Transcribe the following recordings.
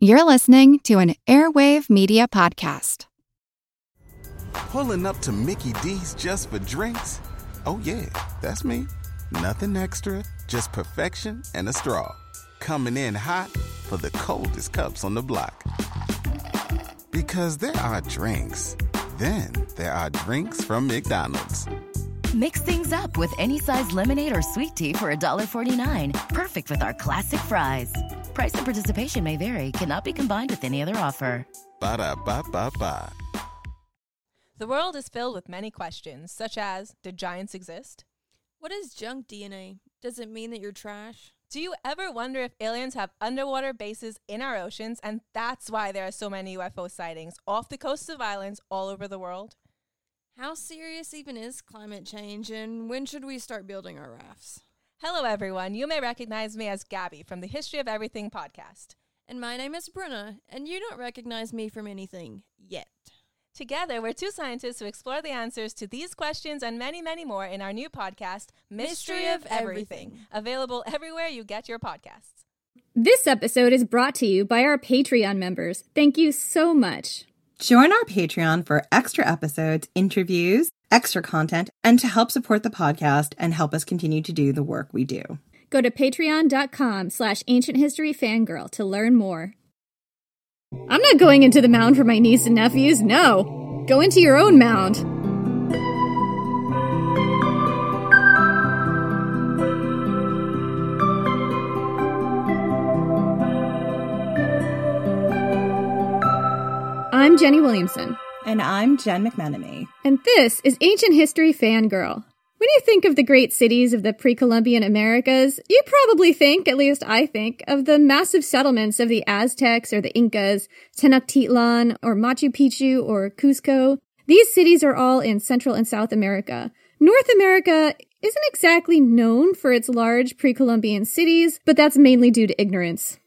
You're listening to an Airwave Media Podcast. Pulling up to Mickey D's just for drinks? Oh, yeah, that's me. Nothing extra, just perfection and a straw. Coming in hot for the coldest cups on the block. Because there are drinks, then there are drinks from McDonald's. Mix things up with any size lemonade or sweet tea for $1.49. Perfect with our classic fries. Price and participation may vary, cannot be combined with any other offer. Ba da ba ba ba. The world is filled with many questions, such as Did giants exist? What is junk DNA? Does it mean that you're trash? Do you ever wonder if aliens have underwater bases in our oceans and that's why there are so many UFO sightings off the coasts of islands all over the world? How serious even is climate change, and when should we start building our rafts? Hello, everyone. You may recognize me as Gabby from the History of Everything podcast. And my name is Bruna, and you don't recognize me from anything yet. Together, we're two scientists who explore the answers to these questions and many, many more in our new podcast, Mystery, Mystery of of Everything, Everything. available everywhere you get your podcasts. This episode is brought to you by our Patreon members. Thank you so much. Join our Patreon for extra episodes, interviews, extra content, and to help support the podcast and help us continue to do the work we do. Go to patreon.com slash ancient history fangirl to learn more. I'm not going into the mound for my niece and nephews, no. Go into your own mound. I'm Jenny Williamson. And I'm Jen McMenemy. And this is Ancient History Fangirl. When you think of the great cities of the pre Columbian Americas, you probably think, at least I think, of the massive settlements of the Aztecs or the Incas, Tenochtitlan or Machu Picchu or Cusco. These cities are all in Central and South America. North America isn't exactly known for its large pre Columbian cities, but that's mainly due to ignorance.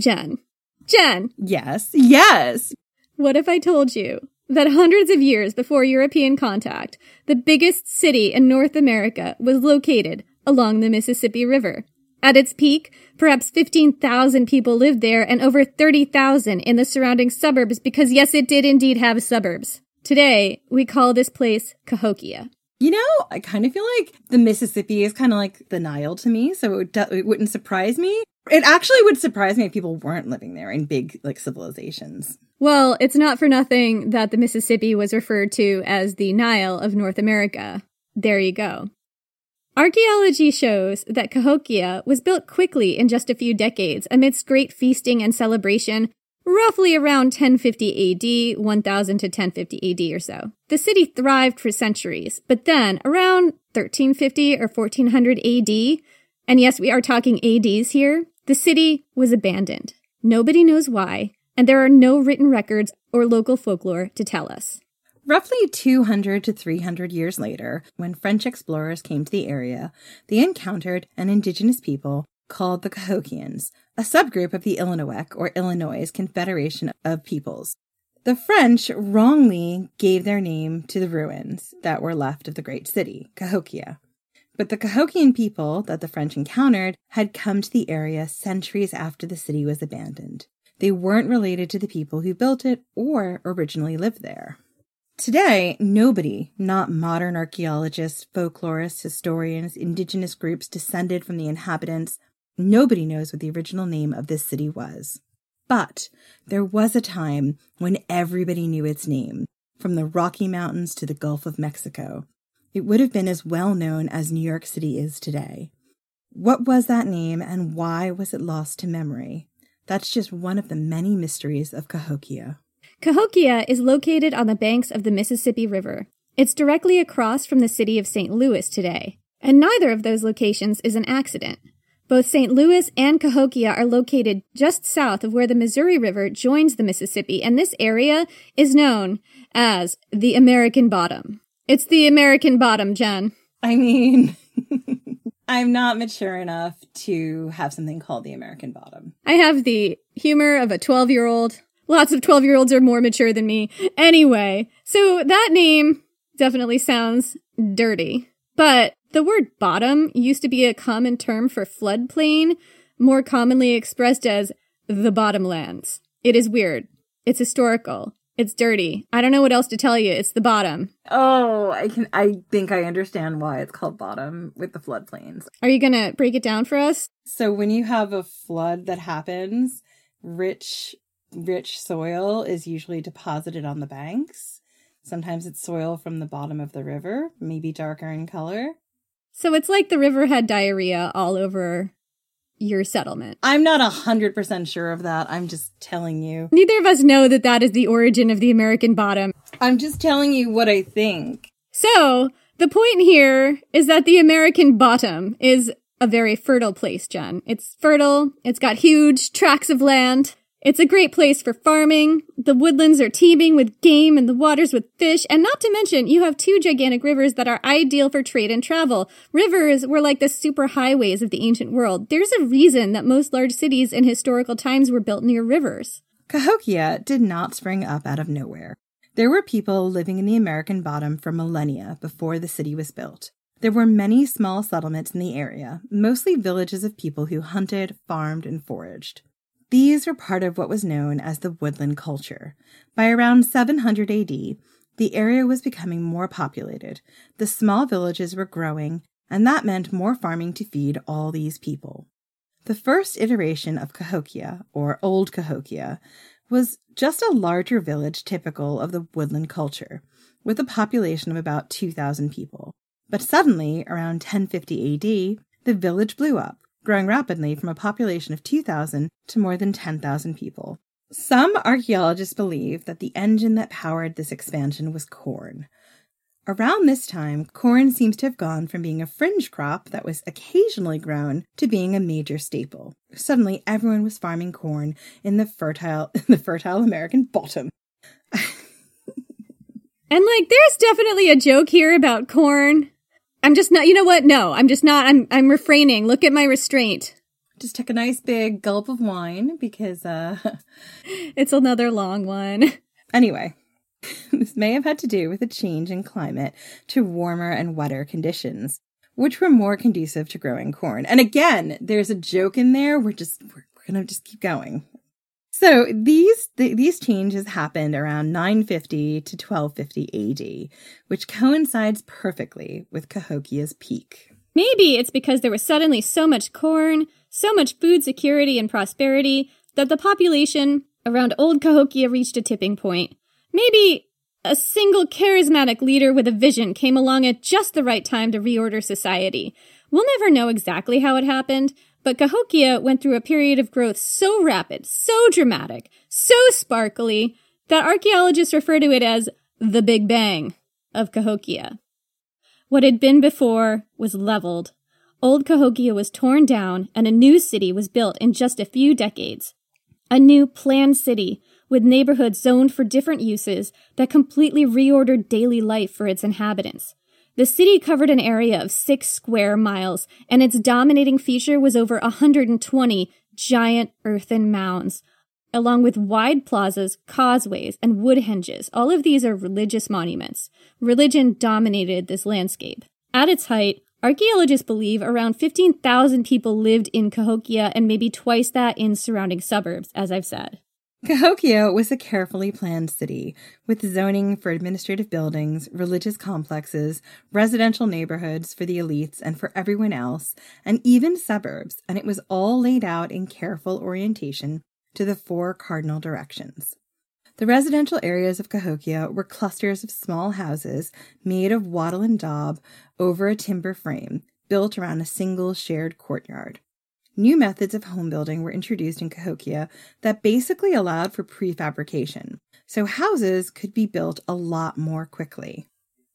Jen. Jen, Yes, yes. What if I told you that hundreds of years before European contact, the biggest city in North America was located along the Mississippi River? At its peak, perhaps 15,000 people lived there and over 30,000 in the surrounding suburbs because yes, it did indeed have suburbs. Today, we call this place Cahokia. You know, I kind of feel like the Mississippi is kind of like the Nile to me, so it, would, it wouldn't surprise me. It actually would surprise me if people weren't living there in big like civilizations. Well, it's not for nothing that the Mississippi was referred to as the Nile of North America. There you go. Archaeology shows that Cahokia was built quickly in just a few decades amidst great feasting and celebration, roughly around 1050 AD, 1000 to 1050 AD or so. The city thrived for centuries, but then around 1350 or 1400 AD, and yes, we are talking ADs here, the city was abandoned. Nobody knows why, and there are no written records or local folklore to tell us. Roughly 200 to 300 years later, when French explorers came to the area, they encountered an indigenous people called the Cahokians, a subgroup of the Illinois or Illinois Confederation of Peoples. The French wrongly gave their name to the ruins that were left of the great city, Cahokia. But the Cahokian people that the French encountered had come to the area centuries after the city was abandoned. They weren't related to the people who built it or originally lived there. Today, nobody, not modern archaeologists, folklorists, historians, indigenous groups descended from the inhabitants, nobody knows what the original name of this city was. But there was a time when everybody knew its name, from the Rocky Mountains to the Gulf of Mexico. It would have been as well known as New York City is today. What was that name and why was it lost to memory? That's just one of the many mysteries of Cahokia. Cahokia is located on the banks of the Mississippi River. It's directly across from the city of St. Louis today, and neither of those locations is an accident. Both St. Louis and Cahokia are located just south of where the Missouri River joins the Mississippi, and this area is known as the American Bottom. It's the American Bottom, Jen. I mean, I'm not mature enough to have something called the American bottom. I have the humor of a 12 year old. Lots of 12 year olds are more mature than me. Anyway, so that name definitely sounds dirty. But the word bottom used to be a common term for floodplain, more commonly expressed as the bottomlands. It is weird. It's historical. It's dirty. I don't know what else to tell you. It's the bottom. Oh, I can. I think I understand why it's called bottom with the floodplains. Are you going to break it down for us? So when you have a flood that happens, rich, rich soil is usually deposited on the banks. Sometimes it's soil from the bottom of the river, maybe darker in color. So it's like the river had diarrhea all over your settlement. I'm not a hundred percent sure of that. I'm just telling you. Neither of us know that that is the origin of the American bottom. I'm just telling you what I think. So the point here is that the American bottom is a very fertile place, Jen. It's fertile. It's got huge tracts of land. It's a great place for farming. The woodlands are teeming with game and the waters with fish. And not to mention, you have two gigantic rivers that are ideal for trade and travel. Rivers were like the super highways of the ancient world. There's a reason that most large cities in historical times were built near rivers. Cahokia did not spring up out of nowhere. There were people living in the American bottom for millennia before the city was built. There were many small settlements in the area, mostly villages of people who hunted, farmed, and foraged. These were part of what was known as the woodland culture. By around 700 AD, the area was becoming more populated, the small villages were growing, and that meant more farming to feed all these people. The first iteration of Cahokia, or Old Cahokia, was just a larger village typical of the woodland culture, with a population of about 2,000 people. But suddenly, around 1050 AD, the village blew up, growing rapidly from a population of 2,000 to more than 10,000 people. Some archaeologists believe that the engine that powered this expansion was corn. Around this time, corn seems to have gone from being a fringe crop that was occasionally grown to being a major staple. Suddenly, everyone was farming corn in the fertile, the fertile American bottom. and like, there's definitely a joke here about corn. I'm just not, you know what? No, I'm just not, I'm, I'm refraining. Look at my restraint. Just took a nice big gulp of wine because, uh, it's another long one. Anyway, this may have had to do with a change in climate to warmer and wetter conditions, which were more conducive to growing corn. And again, there's a joke in there. We're just, we're, we're going to just keep going. So these th- these changes happened around 950 to 1250 AD, which coincides perfectly with Cahokia's peak. Maybe it's because there was suddenly so much corn, so much food security and prosperity that the population around Old Cahokia reached a tipping point. Maybe a single charismatic leader with a vision came along at just the right time to reorder society. We'll never know exactly how it happened, but Cahokia went through a period of growth so rapid, so dramatic, so sparkly, that archaeologists refer to it as the Big Bang of Cahokia. What had been before was leveled. Old Cahokia was torn down, and a new city was built in just a few decades. A new planned city with neighborhoods zoned for different uses that completely reordered daily life for its inhabitants. The city covered an area of six square miles, and its dominating feature was over 120 giant earthen mounds, along with wide plazas, causeways, and wood henges. All of these are religious monuments. Religion dominated this landscape. At its height, archaeologists believe around 15,000 people lived in Cahokia and maybe twice that in surrounding suburbs, as I've said. Cahokia was a carefully planned city with zoning for administrative buildings, religious complexes, residential neighborhoods for the elites and for everyone else, and even suburbs, and it was all laid out in careful orientation to the four cardinal directions. The residential areas of Cahokia were clusters of small houses made of wattle and daub over a timber frame, built around a single shared courtyard. New methods of home building were introduced in Cahokia that basically allowed for prefabrication, so houses could be built a lot more quickly.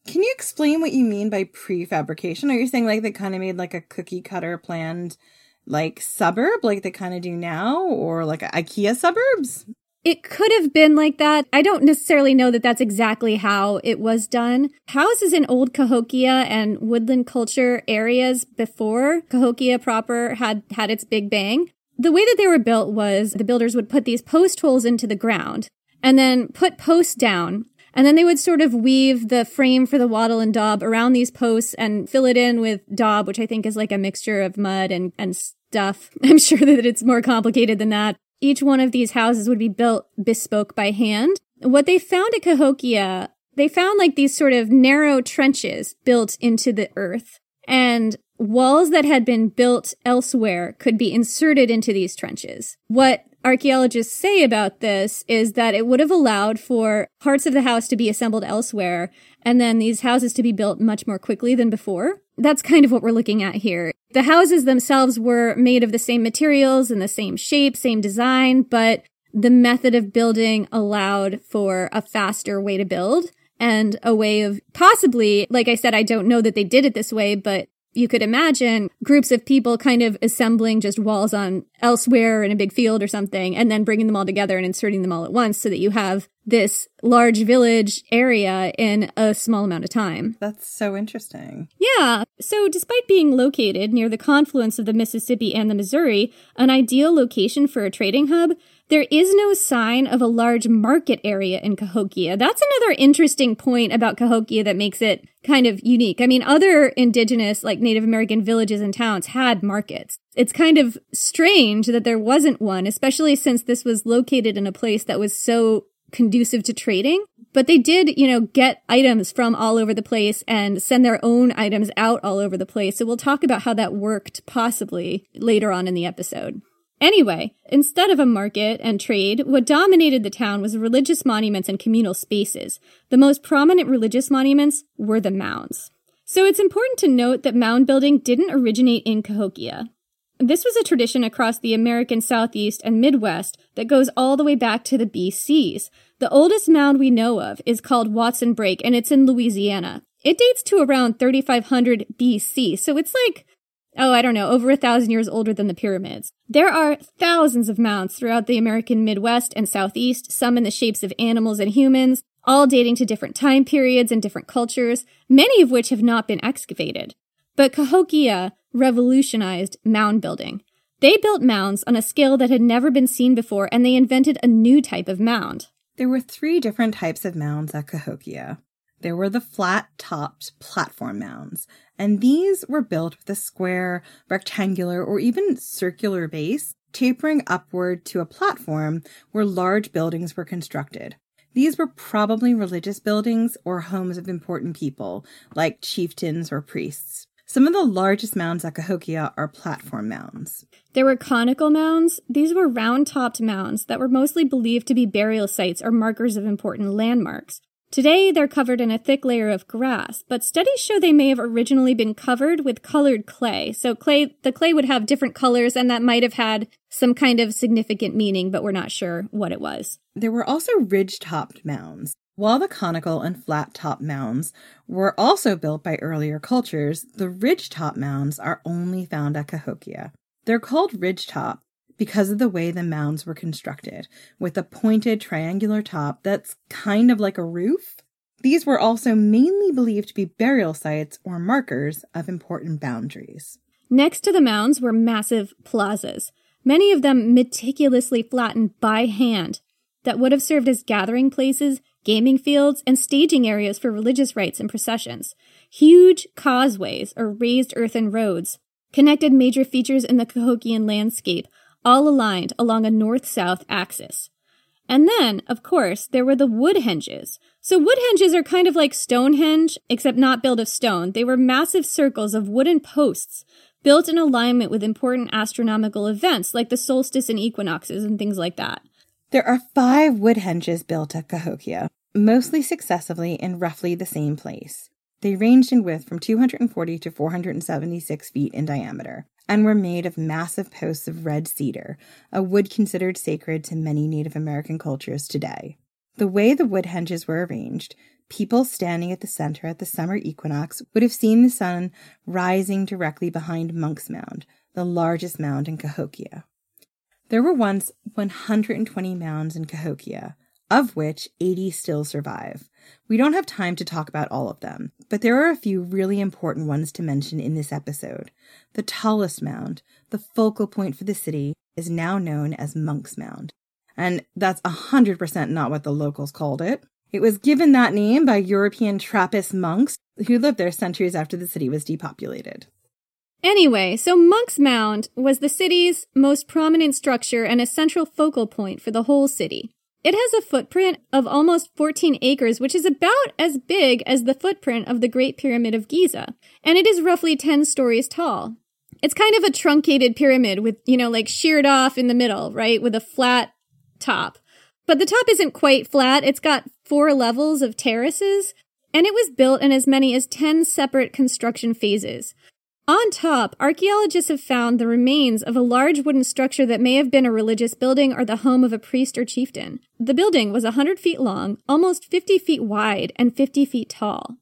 Can you explain what you mean by prefabrication? Are you saying like they kind of made like a cookie cutter planned like suburb like they kind of do now or like IKEA suburbs? It could have been like that. I don't necessarily know that that's exactly how it was done. Houses in old Cahokia and woodland culture areas before Cahokia proper had had its big bang. The way that they were built was the builders would put these post holes into the ground and then put posts down. And then they would sort of weave the frame for the wattle and daub around these posts and fill it in with daub, which I think is like a mixture of mud and, and stuff. I'm sure that it's more complicated than that. Each one of these houses would be built bespoke by hand. What they found at Cahokia, they found like these sort of narrow trenches built into the earth and walls that had been built elsewhere could be inserted into these trenches. What archaeologists say about this is that it would have allowed for parts of the house to be assembled elsewhere and then these houses to be built much more quickly than before. That's kind of what we're looking at here. The houses themselves were made of the same materials and the same shape, same design, but the method of building allowed for a faster way to build and a way of possibly, like I said, I don't know that they did it this way, but you could imagine groups of people kind of assembling just walls on elsewhere in a big field or something and then bringing them all together and inserting them all at once so that you have this large village area in a small amount of time. That's so interesting. Yeah. So, despite being located near the confluence of the Mississippi and the Missouri, an ideal location for a trading hub, there is no sign of a large market area in Cahokia. That's another interesting point about Cahokia that makes it kind of unique. I mean, other indigenous, like Native American villages and towns had markets. It's kind of strange that there wasn't one, especially since this was located in a place that was so conducive to trading. But they did, you know, get items from all over the place and send their own items out all over the place. So we'll talk about how that worked possibly later on in the episode. Anyway, instead of a market and trade, what dominated the town was religious monuments and communal spaces. The most prominent religious monuments were the mounds. So it's important to note that mound building didn't originate in Cahokia. This was a tradition across the American Southeast and Midwest that goes all the way back to the BCs. The oldest mound we know of is called Watson Brake, and it's in Louisiana. It dates to around 3500 BC, so it's like oh, I don't know, over a thousand years older than the pyramids. There are thousands of mounds throughout the American Midwest and Southeast, some in the shapes of animals and humans, all dating to different time periods and different cultures, many of which have not been excavated. But Cahokia revolutionized mound building. They built mounds on a scale that had never been seen before, and they invented a new type of mound. There were three different types of mounds at Cahokia. There were the flat topped platform mounds, and these were built with a square, rectangular, or even circular base, tapering upward to a platform where large buildings were constructed. These were probably religious buildings or homes of important people, like chieftains or priests. Some of the largest mounds at Cahokia are platform mounds. There were conical mounds. These were round topped mounds that were mostly believed to be burial sites or markers of important landmarks. Today, they're covered in a thick layer of grass, but studies show they may have originally been covered with colored clay. So clay, the clay would have different colors and that might have had some kind of significant meaning, but we're not sure what it was. There were also ridge-topped mounds. While the conical and flat-top mounds were also built by earlier cultures, the ridge-top mounds are only found at Cahokia. They're called ridge-top because of the way the mounds were constructed, with a pointed triangular top that's kind of like a roof. These were also mainly believed to be burial sites or markers of important boundaries. Next to the mounds were massive plazas, many of them meticulously flattened by hand, that would have served as gathering places, gaming fields, and staging areas for religious rites and processions. Huge causeways, or raised earthen roads, connected major features in the Cahokian landscape, all aligned along a north south axis. And then, of course, there were the wood henges. So wood henges are kind of like Stonehenge, except not built of stone. They were massive circles of wooden posts built in alignment with important astronomical events like the solstice and equinoxes and things like that. There are five wood henges built at Cahokia, mostly successively in roughly the same place. They ranged in width from 240 to 476 feet in diameter and were made of massive posts of red cedar, a wood considered sacred to many Native American cultures today. The way the wood henges were arranged, people standing at the center at the summer equinox would have seen the sun rising directly behind Monk's Mound, the largest mound in Cahokia. There were once 120 mounds in Cahokia, of which 80 still survive. We don't have time to talk about all of them, but there are a few really important ones to mention in this episode. The tallest mound, the focal point for the city, is now known as Monk's Mound. And that's 100% not what the locals called it. It was given that name by European Trappist monks who lived there centuries after the city was depopulated. Anyway, so Monk's Mound was the city's most prominent structure and a central focal point for the whole city. It has a footprint of almost 14 acres, which is about as big as the footprint of the Great Pyramid of Giza, and it is roughly 10 stories tall. It's kind of a truncated pyramid with, you know, like sheared off in the middle, right? With a flat top. But the top isn't quite flat. It's got four levels of terraces, and it was built in as many as 10 separate construction phases. On top, archaeologists have found the remains of a large wooden structure that may have been a religious building or the home of a priest or chieftain. The building was 100 feet long, almost 50 feet wide, and 50 feet tall.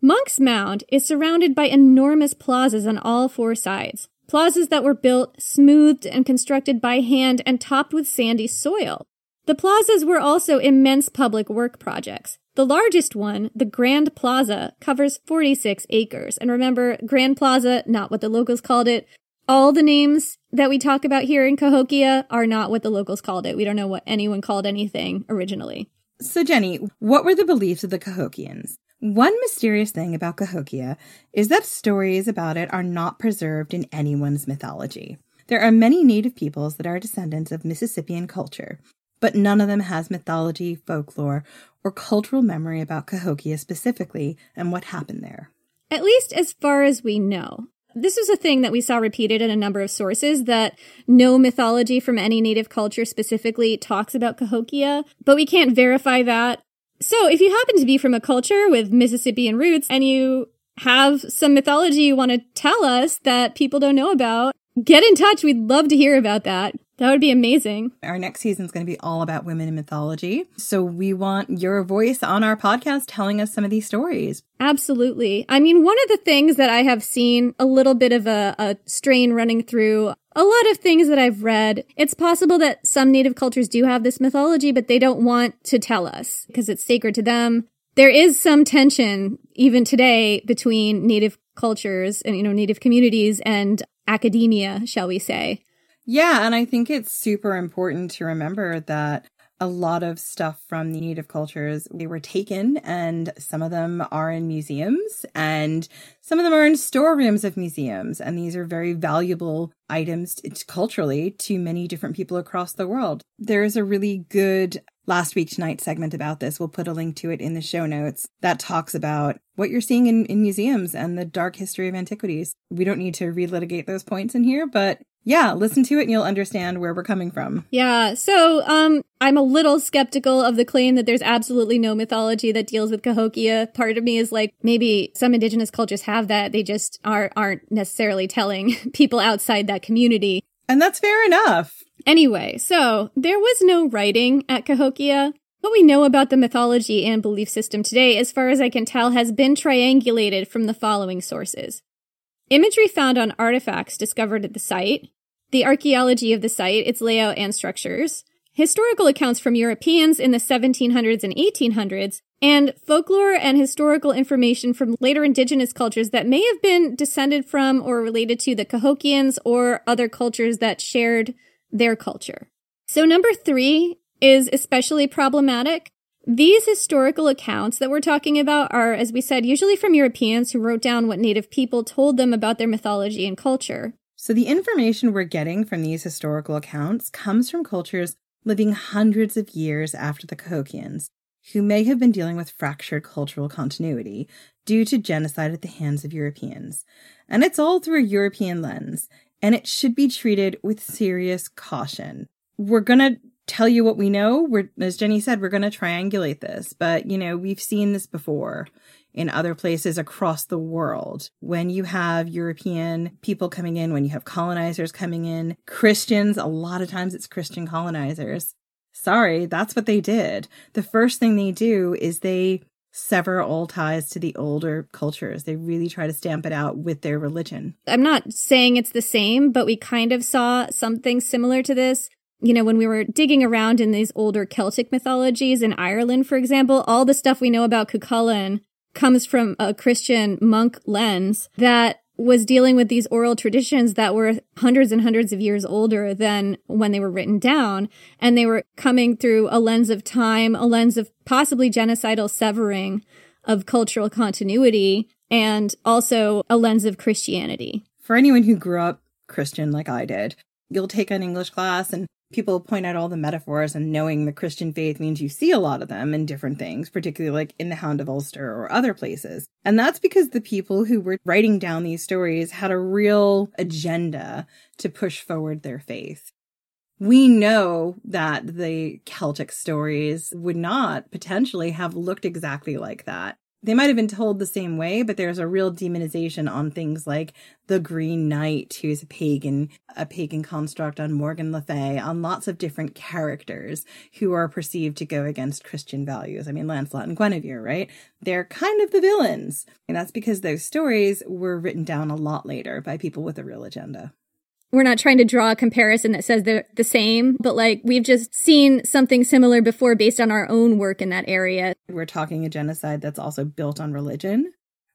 Monk's Mound is surrounded by enormous plazas on all four sides. Plazas that were built, smoothed, and constructed by hand and topped with sandy soil. The plazas were also immense public work projects. The largest one, the Grand Plaza, covers 46 acres. And remember, Grand Plaza, not what the locals called it. All the names that we talk about here in Cahokia are not what the locals called it. We don't know what anyone called anything originally. So, Jenny, what were the beliefs of the Cahokians? One mysterious thing about Cahokia is that stories about it are not preserved in anyone's mythology. There are many native peoples that are descendants of Mississippian culture, but none of them has mythology, folklore, or cultural memory about Cahokia specifically and what happened there. At least as far as we know. This is a thing that we saw repeated in a number of sources that no mythology from any native culture specifically talks about Cahokia, but we can't verify that. So if you happen to be from a culture with Mississippian roots and you have some mythology you want to tell us that people don't know about, get in touch. We'd love to hear about that. That would be amazing. Our next season is going to be all about women in mythology. So we want your voice on our podcast telling us some of these stories. Absolutely. I mean, one of the things that I have seen a little bit of a, a strain running through a lot of things that I've read, it's possible that some native cultures do have this mythology, but they don't want to tell us because it's sacred to them. There is some tension even today between native cultures and, you know, native communities and academia, shall we say. Yeah, and I think it's super important to remember that a lot of stuff from the native cultures they were taken and some of them are in museums and some of them are in storerooms of museums and these are very valuable items culturally to many different people across the world. There's a really good last week tonight segment about this. We'll put a link to it in the show notes that talks about what you're seeing in, in museums and the dark history of antiquities. We don't need to relitigate those points in here but yeah, listen to it and you'll understand where we're coming from. Yeah. So, um, I'm a little skeptical of the claim that there's absolutely no mythology that deals with Cahokia. Part of me is like, maybe some indigenous cultures have that. They just are, aren't necessarily telling people outside that community. And that's fair enough. Anyway, so there was no writing at Cahokia. What we know about the mythology and belief system today, as far as I can tell, has been triangulated from the following sources. Imagery found on artifacts discovered at the site, the archaeology of the site, its layout and structures, historical accounts from Europeans in the 1700s and 1800s, and folklore and historical information from later indigenous cultures that may have been descended from or related to the Cahokians or other cultures that shared their culture. So number three is especially problematic these historical accounts that we're talking about are, as we said, usually from Europeans who wrote down what native people told them about their mythology and culture. So the information we're getting from these historical accounts comes from cultures living hundreds of years after the Cahokians, who may have been dealing with fractured cultural continuity due to genocide at the hands of Europeans. And it's all through a European lens, and it should be treated with serious caution. We're going to tell you what we know. We're, as Jenny said, we're going to triangulate this, but you know, we've seen this before in other places across the world. When you have European people coming in, when you have colonizers coming in, Christians, a lot of times it's Christian colonizers. Sorry, that's what they did. The first thing they do is they sever all ties to the older cultures. They really try to stamp it out with their religion. I'm not saying it's the same, but we kind of saw something similar to this you know, when we were digging around in these older Celtic mythologies in Ireland, for example, all the stuff we know about Cuchulainn comes from a Christian monk lens that was dealing with these oral traditions that were hundreds and hundreds of years older than when they were written down. And they were coming through a lens of time, a lens of possibly genocidal severing of cultural continuity, and also a lens of Christianity. For anyone who grew up Christian like I did, you'll take an English class and people point out all the metaphors and knowing the Christian faith means you see a lot of them in different things, particularly like in the Hound of Ulster or other places. And that's because the people who were writing down these stories had a real agenda to push forward their faith. We know that the Celtic stories would not potentially have looked exactly like that they might have been told the same way, but there's a real demonization on things like the Green Knight, who's a pagan, a pagan construct on Morgan Le Fay, on lots of different characters who are perceived to go against Christian values. I mean, Lancelot and Guinevere, right? They're kind of the villains. And that's because those stories were written down a lot later by people with a real agenda we're not trying to draw a comparison that says they're the same, but like we've just seen something similar before based on our own work in that area. We're talking a genocide that's also built on religion.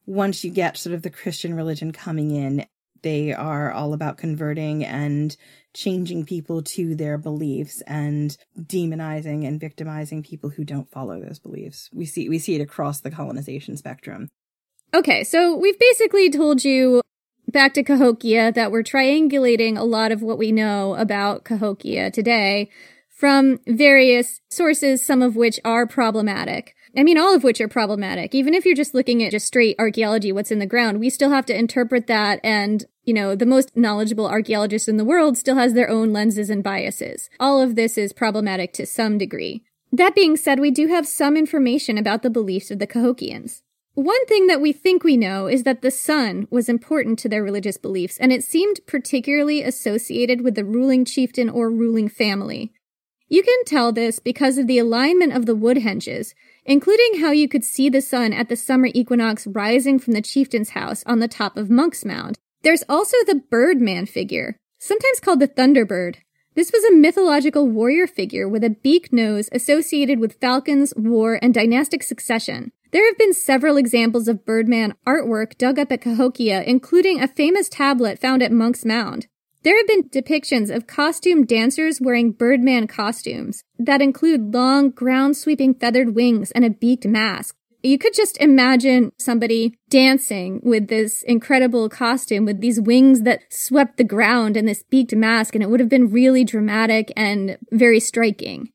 Once you get sort of the Christian religion coming in, they are all about converting and changing people to their beliefs and demonizing and victimizing people who don't follow those beliefs. We see we see it across the colonization spectrum. Okay, so we've basically told you back to Cahokia that we're triangulating a lot of what we know about Cahokia today from various sources, some of which are problematic. I mean, all of which are problematic. Even if you're just looking at just straight archaeology, what's in the ground, we still have to interpret that. And, you know, the most knowledgeable archaeologist in the world still has their own lenses and biases. All of this is problematic to some degree. That being said, we do have some information about the beliefs of the Cahokians. One thing that we think we know is that the sun was important to their religious beliefs, and it seemed particularly associated with the ruling chieftain or ruling family. You can tell this because of the alignment of the woodhenges, including how you could see the sun at the summer equinox rising from the chieftain's house on the top of Monk's Mound. There's also the Birdman figure, sometimes called the Thunderbird. This was a mythological warrior figure with a beak nose associated with falcons, war, and dynastic succession. There have been several examples of Birdman artwork dug up at Cahokia, including a famous tablet found at Monk's Mound. There have been depictions of costumed dancers wearing Birdman costumes that include long, ground sweeping feathered wings and a beaked mask. You could just imagine somebody dancing with this incredible costume with these wings that swept the ground and this beaked mask, and it would have been really dramatic and very striking.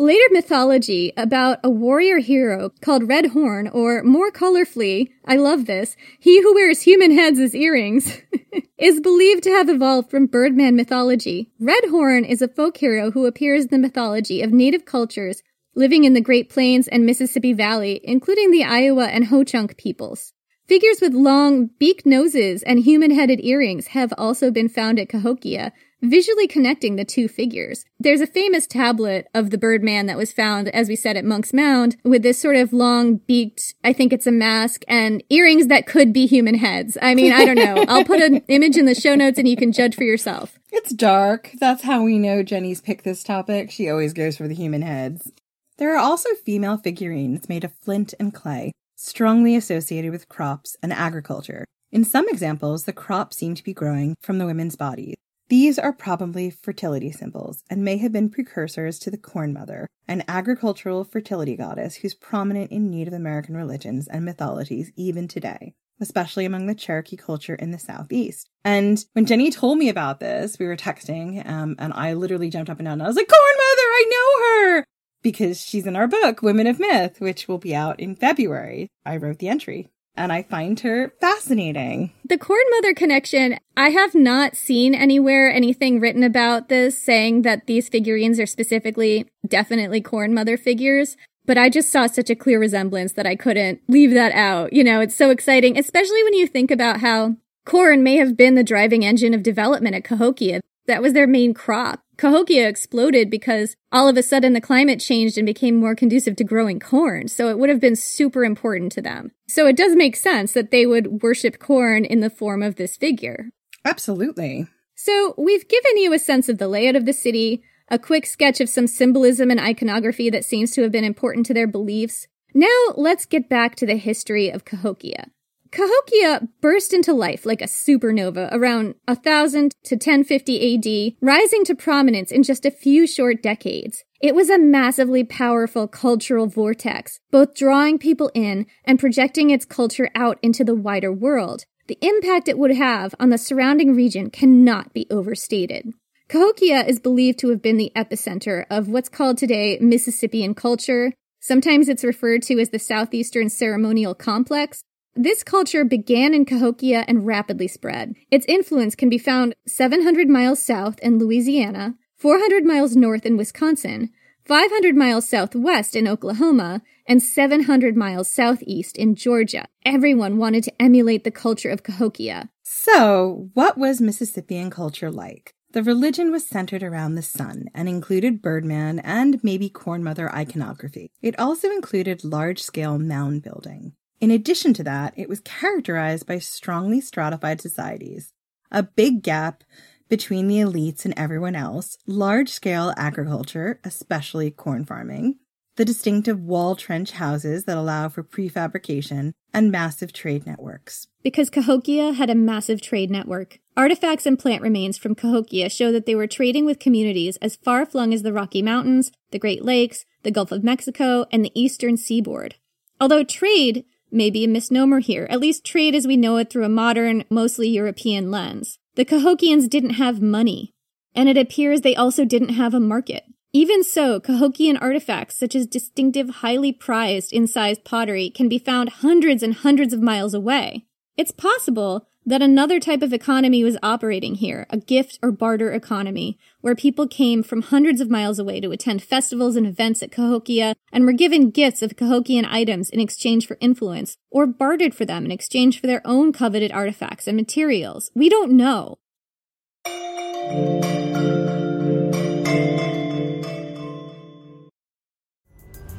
Later mythology about a warrior hero called Red Horn, or more colorfully, I love this, he who wears human heads as earrings, is believed to have evolved from Birdman mythology. Red Horn is a folk hero who appears in the mythology of native cultures living in the Great Plains and Mississippi Valley, including the Iowa and Ho Chunk peoples. Figures with long, beaked noses and human headed earrings have also been found at Cahokia, visually connecting the two figures. There's a famous tablet of the Birdman that was found, as we said, at Monk's Mound with this sort of long beaked, I think it's a mask and earrings that could be human heads. I mean, I don't know. I'll put an image in the show notes and you can judge for yourself. It's dark. That's how we know Jenny's picked this topic. She always goes for the human heads. There are also female figurines made of flint and clay, strongly associated with crops and agriculture. In some examples, the crops seem to be growing from the women's bodies. These are probably fertility symbols and may have been precursors to the Corn Mother, an agricultural fertility goddess who's prominent in Native American religions and mythologies even today, especially among the Cherokee culture in the Southeast. And when Jenny told me about this, we were texting, um, and I literally jumped up and down and I was like, Corn Mother, I know her! Because she's in our book, Women of Myth, which will be out in February. I wrote the entry and I find her fascinating. The Corn Mother connection, I have not seen anywhere anything written about this saying that these figurines are specifically definitely Corn Mother figures. But I just saw such a clear resemblance that I couldn't leave that out. You know, it's so exciting, especially when you think about how corn may have been the driving engine of development at Cahokia. That was their main crop. Cahokia exploded because all of a sudden the climate changed and became more conducive to growing corn. So it would have been super important to them. So it does make sense that they would worship corn in the form of this figure. Absolutely. So we've given you a sense of the layout of the city, a quick sketch of some symbolism and iconography that seems to have been important to their beliefs. Now let's get back to the history of Cahokia. Cahokia burst into life like a supernova around 1000 to 1050 AD, rising to prominence in just a few short decades. It was a massively powerful cultural vortex, both drawing people in and projecting its culture out into the wider world. The impact it would have on the surrounding region cannot be overstated. Cahokia is believed to have been the epicenter of what's called today Mississippian culture. Sometimes it's referred to as the Southeastern Ceremonial Complex. This culture began in Cahokia and rapidly spread. Its influence can be found 700 miles south in Louisiana, 400 miles north in Wisconsin, 500 miles southwest in Oklahoma, and 700 miles southeast in Georgia. Everyone wanted to emulate the culture of Cahokia. So, what was Mississippian culture like? The religion was centered around the sun and included Birdman and maybe Corn Mother iconography. It also included large scale mound building. In addition to that, it was characterized by strongly stratified societies, a big gap between the elites and everyone else, large scale agriculture, especially corn farming, the distinctive wall trench houses that allow for prefabrication, and massive trade networks. Because Cahokia had a massive trade network, artifacts and plant remains from Cahokia show that they were trading with communities as far flung as the Rocky Mountains, the Great Lakes, the Gulf of Mexico, and the eastern seaboard. Although trade may be a misnomer here, at least trade as we know it through a modern, mostly European lens. The Cahokians didn't have money, and it appears they also didn't have a market. Even so, Cahokian artifacts such as distinctive, highly prized, incised pottery can be found hundreds and hundreds of miles away. It's possible that another type of economy was operating here, a gift or barter economy, where people came from hundreds of miles away to attend festivals and events at Cahokia and were given gifts of Cahokian items in exchange for influence, or bartered for them in exchange for their own coveted artifacts and materials. We don't know.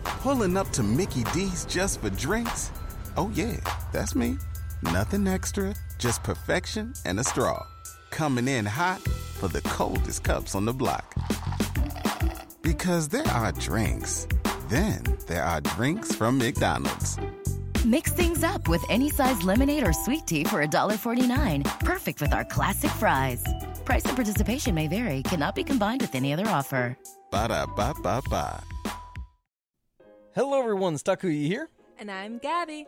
Pulling up to Mickey D's just for drinks? Oh, yeah, that's me. Nothing extra, just perfection and a straw. Coming in hot for the coldest cups on the block. Because there are drinks, then there are drinks from McDonald's. Mix things up with any size lemonade or sweet tea for $1.49. Perfect with our classic fries. Price and participation may vary, cannot be combined with any other offer. Ba da ba ba ba. Hello, everyone. Stakuyi here, And I'm Gabby.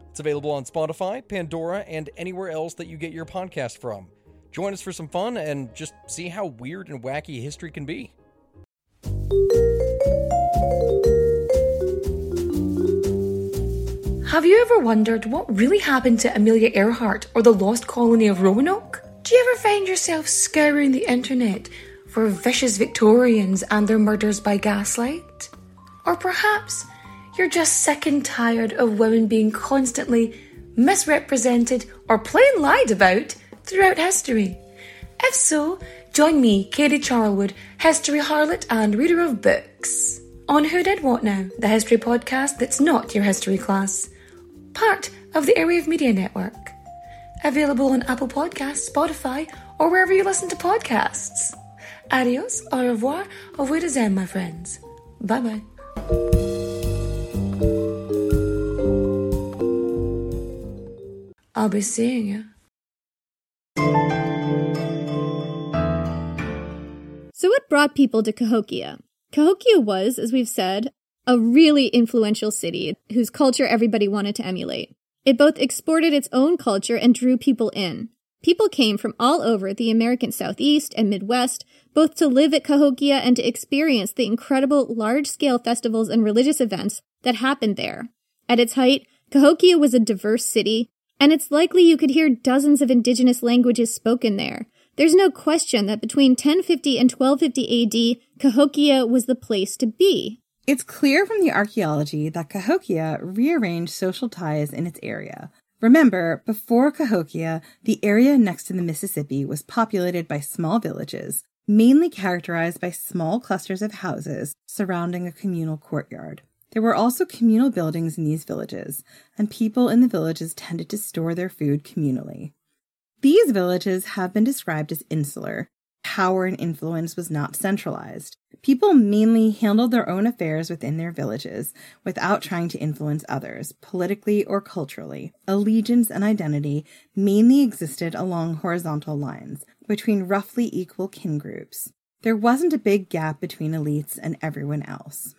It's available on Spotify, Pandora, and anywhere else that you get your podcast from. Join us for some fun and just see how weird and wacky history can be. Have you ever wondered what really happened to Amelia Earhart or the lost colony of Roanoke? Do you ever find yourself scouring the internet for vicious Victorians and their murders by gaslight? Or perhaps you're just sick and tired of women being constantly misrepresented or plain lied about throughout history? If so, join me, Katie Charlwood, history harlot and reader of books, on Who Did What Now, the history podcast that's not your history class part of the Airwave Media Network. Available on Apple Podcasts, Spotify, or wherever you listen to podcasts. Adios, au revoir, au revoir, my friends. Bye bye. I'll be seeing you. So, what brought people to Cahokia? Cahokia was, as we've said, a really influential city whose culture everybody wanted to emulate. It both exported its own culture and drew people in. People came from all over the American Southeast and Midwest, both to live at Cahokia and to experience the incredible large scale festivals and religious events that happened there. At its height, Cahokia was a diverse city, and it's likely you could hear dozens of indigenous languages spoken there. There's no question that between 1050 and 1250 AD, Cahokia was the place to be. It's clear from the archaeology that Cahokia rearranged social ties in its area. Remember, before Cahokia, the area next to the Mississippi was populated by small villages, mainly characterized by small clusters of houses surrounding a communal courtyard. There were also communal buildings in these villages, and people in the villages tended to store their food communally. These villages have been described as insular. Power and influence was not centralized. People mainly handled their own affairs within their villages without trying to influence others, politically or culturally. Allegiance and identity mainly existed along horizontal lines between roughly equal kin groups. There wasn't a big gap between elites and everyone else.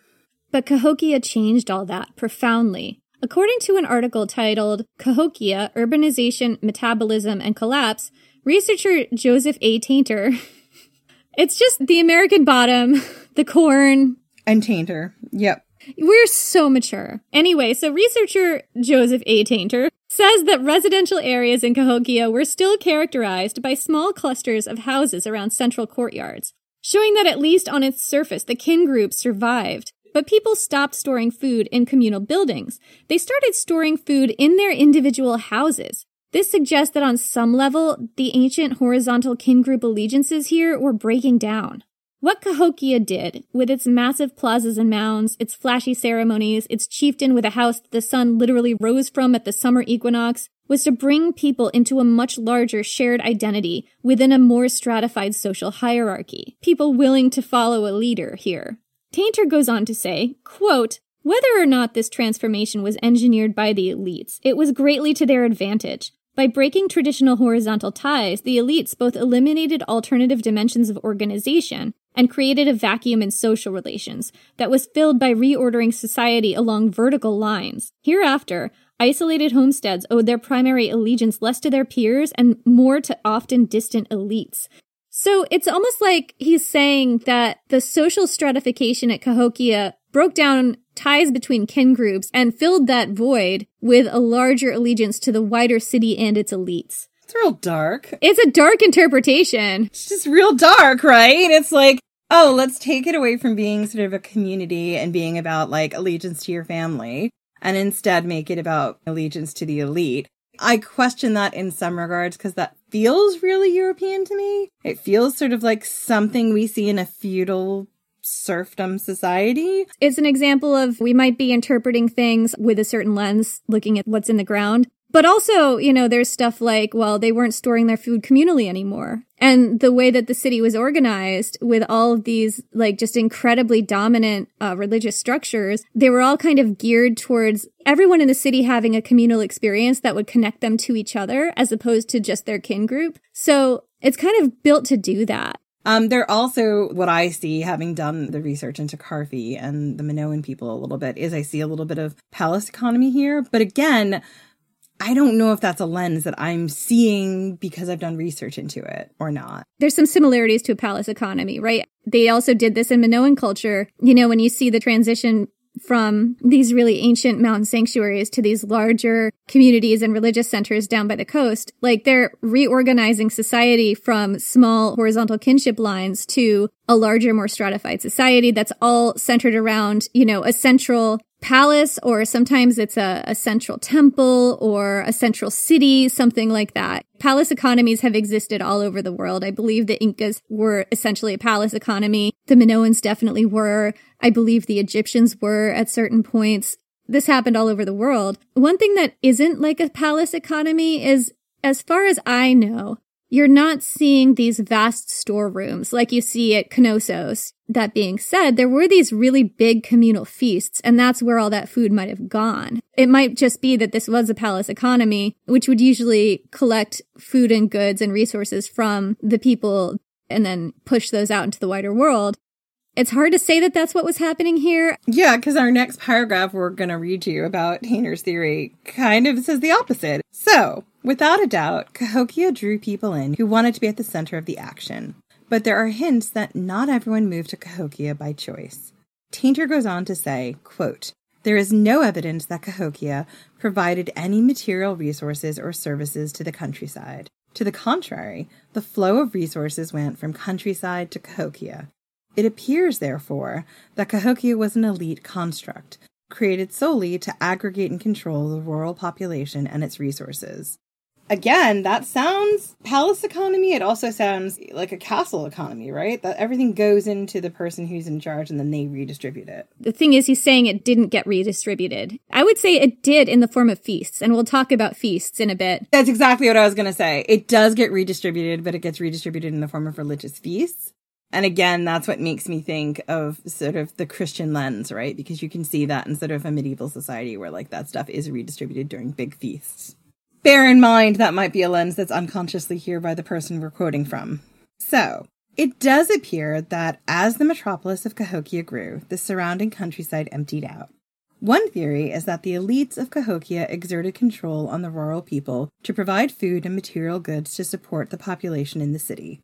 But Cahokia changed all that profoundly. According to an article titled Cahokia Urbanization, Metabolism, and Collapse, researcher Joseph A. Tainter, it's just the American bottom, the corn. And Tainter. Yep. We're so mature. Anyway, so researcher Joseph A. Tainter says that residential areas in Cahokia were still characterized by small clusters of houses around central courtyards, showing that at least on its surface the kin group survived. But people stopped storing food in communal buildings. They started storing food in their individual houses. This suggests that on some level, the ancient horizontal kin group allegiances here were breaking down. What Cahokia did, with its massive plazas and mounds, its flashy ceremonies, its chieftain with a house that the sun literally rose from at the summer equinox, was to bring people into a much larger shared identity within a more stratified social hierarchy. People willing to follow a leader here. Tainter goes on to say, quote, whether or not this transformation was engineered by the elites, it was greatly to their advantage. By breaking traditional horizontal ties, the elites both eliminated alternative dimensions of organization and created a vacuum in social relations that was filled by reordering society along vertical lines. Hereafter, isolated homesteads owed their primary allegiance less to their peers and more to often distant elites. So it's almost like he's saying that the social stratification at Cahokia broke down ties between kin groups and filled that void with a larger allegiance to the wider city and its elites. It's real dark. It's a dark interpretation. It's just real dark, right? It's like, oh, let's take it away from being sort of a community and being about like allegiance to your family and instead make it about allegiance to the elite. I question that in some regards because that feels really European to me. It feels sort of like something we see in a feudal serfdom society. It's an example of we might be interpreting things with a certain lens, looking at what's in the ground. But also, you know, there's stuff like, well, they weren't storing their food communally anymore. And the way that the city was organized with all of these, like, just incredibly dominant uh, religious structures, they were all kind of geared towards everyone in the city having a communal experience that would connect them to each other as opposed to just their kin group. So it's kind of built to do that. Um, they're also what I see, having done the research into Karfi and the Minoan people a little bit, is I see a little bit of palace economy here. But again, I don't know if that's a lens that I'm seeing because I've done research into it or not. There's some similarities to a palace economy, right? They also did this in Minoan culture. You know, when you see the transition from these really ancient mountain sanctuaries to these larger communities and religious centers down by the coast. Like they're reorganizing society from small horizontal kinship lines to a larger, more stratified society that's all centered around, you know, a central palace or sometimes it's a, a, central temple or a central city, something like that. Palace economies have existed all over the world. I believe the Incas were essentially a palace economy. The Minoans definitely were. I believe the Egyptians were at certain points. This happened all over the world. One thing that isn't like a palace economy is, as far as I know, you're not seeing these vast storerooms like you see at Knossos. That being said, there were these really big communal feasts, and that's where all that food might have gone. It might just be that this was a palace economy, which would usually collect food and goods and resources from the people and then push those out into the wider world. It's hard to say that that's what was happening here. Yeah, because our next paragraph we're going to read you about Tainter's theory kind of says the opposite. So, without a doubt, Cahokia drew people in who wanted to be at the center of the action. But there are hints that not everyone moved to Cahokia by choice. Tainter goes on to say, quote, there is no evidence that Cahokia provided any material resources or services to the countryside. To the contrary, the flow of resources went from countryside to Cahokia. It appears, therefore, that Cahokia was an elite construct, created solely to aggregate and control the rural population and its resources. Again, that sounds palace economy. It also sounds like a castle economy, right? That everything goes into the person who's in charge and then they redistribute it. The thing is, he's saying it didn't get redistributed. I would say it did in the form of feasts, and we'll talk about feasts in a bit. That's exactly what I was going to say. It does get redistributed, but it gets redistributed in the form of religious feasts. And again, that's what makes me think of sort of the Christian lens, right? Because you can see that in sort of a medieval society where like that stuff is redistributed during big feasts. Bear in mind that might be a lens that's unconsciously here by the person we're quoting from. So, it does appear that as the metropolis of Cahokia grew, the surrounding countryside emptied out. One theory is that the elites of Cahokia exerted control on the rural people to provide food and material goods to support the population in the city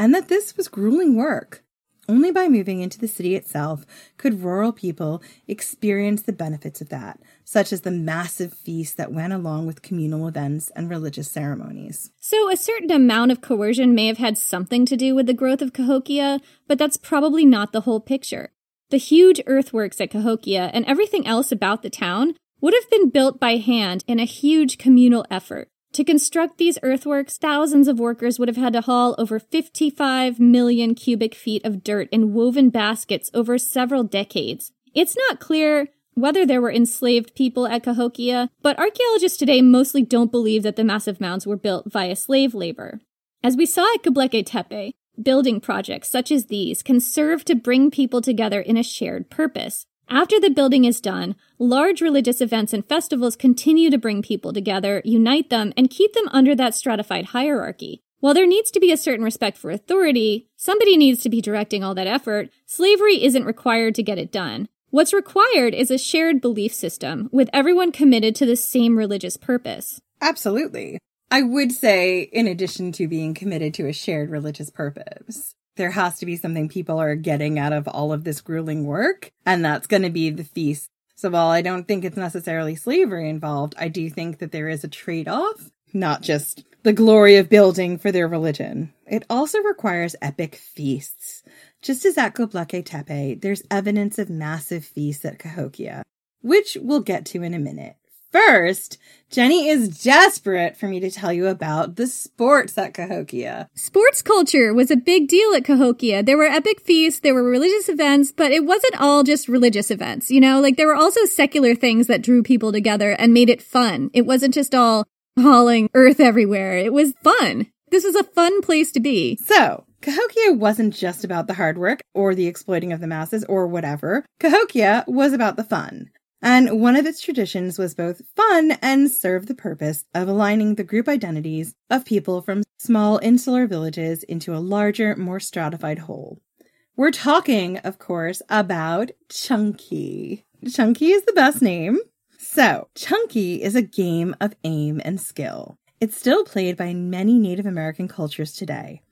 and that this was grueling work. Only by moving into the city itself could rural people experience the benefits of that, such as the massive feasts that went along with communal events and religious ceremonies. So, a certain amount of coercion may have had something to do with the growth of Cahokia, but that's probably not the whole picture. The huge earthworks at Cahokia and everything else about the town would have been built by hand in a huge communal effort. To construct these earthworks, thousands of workers would have had to haul over 55 million cubic feet of dirt in woven baskets over several decades. It's not clear whether there were enslaved people at Cahokia, but archaeologists today mostly don't believe that the massive mounds were built via slave labor. As we saw at Göbekli Tepe, building projects such as these can serve to bring people together in a shared purpose. After the building is done, large religious events and festivals continue to bring people together, unite them, and keep them under that stratified hierarchy. While there needs to be a certain respect for authority, somebody needs to be directing all that effort. Slavery isn't required to get it done. What's required is a shared belief system with everyone committed to the same religious purpose. Absolutely. I would say, in addition to being committed to a shared religious purpose, there has to be something people are getting out of all of this grueling work, and that's going to be the feast. So while I don't think it's necessarily slavery involved, I do think that there is a trade off, not just the glory of building for their religion. It also requires epic feasts. Just as at Göbekli Tepe, there's evidence of massive feasts at Cahokia, which we'll get to in a minute. First, Jenny is desperate for me to tell you about the sports at Cahokia. Sports culture was a big deal at Cahokia. There were epic feasts, there were religious events, but it wasn't all just religious events. You know, like there were also secular things that drew people together and made it fun. It wasn't just all hauling earth everywhere. It was fun. This was a fun place to be. So, Cahokia wasn't just about the hard work or the exploiting of the masses or whatever. Cahokia was about the fun. And one of its traditions was both fun and served the purpose of aligning the group identities of people from small insular villages into a larger, more stratified whole. We're talking, of course, about Chunky. Chunky is the best name. So, Chunky is a game of aim and skill. It's still played by many Native American cultures today.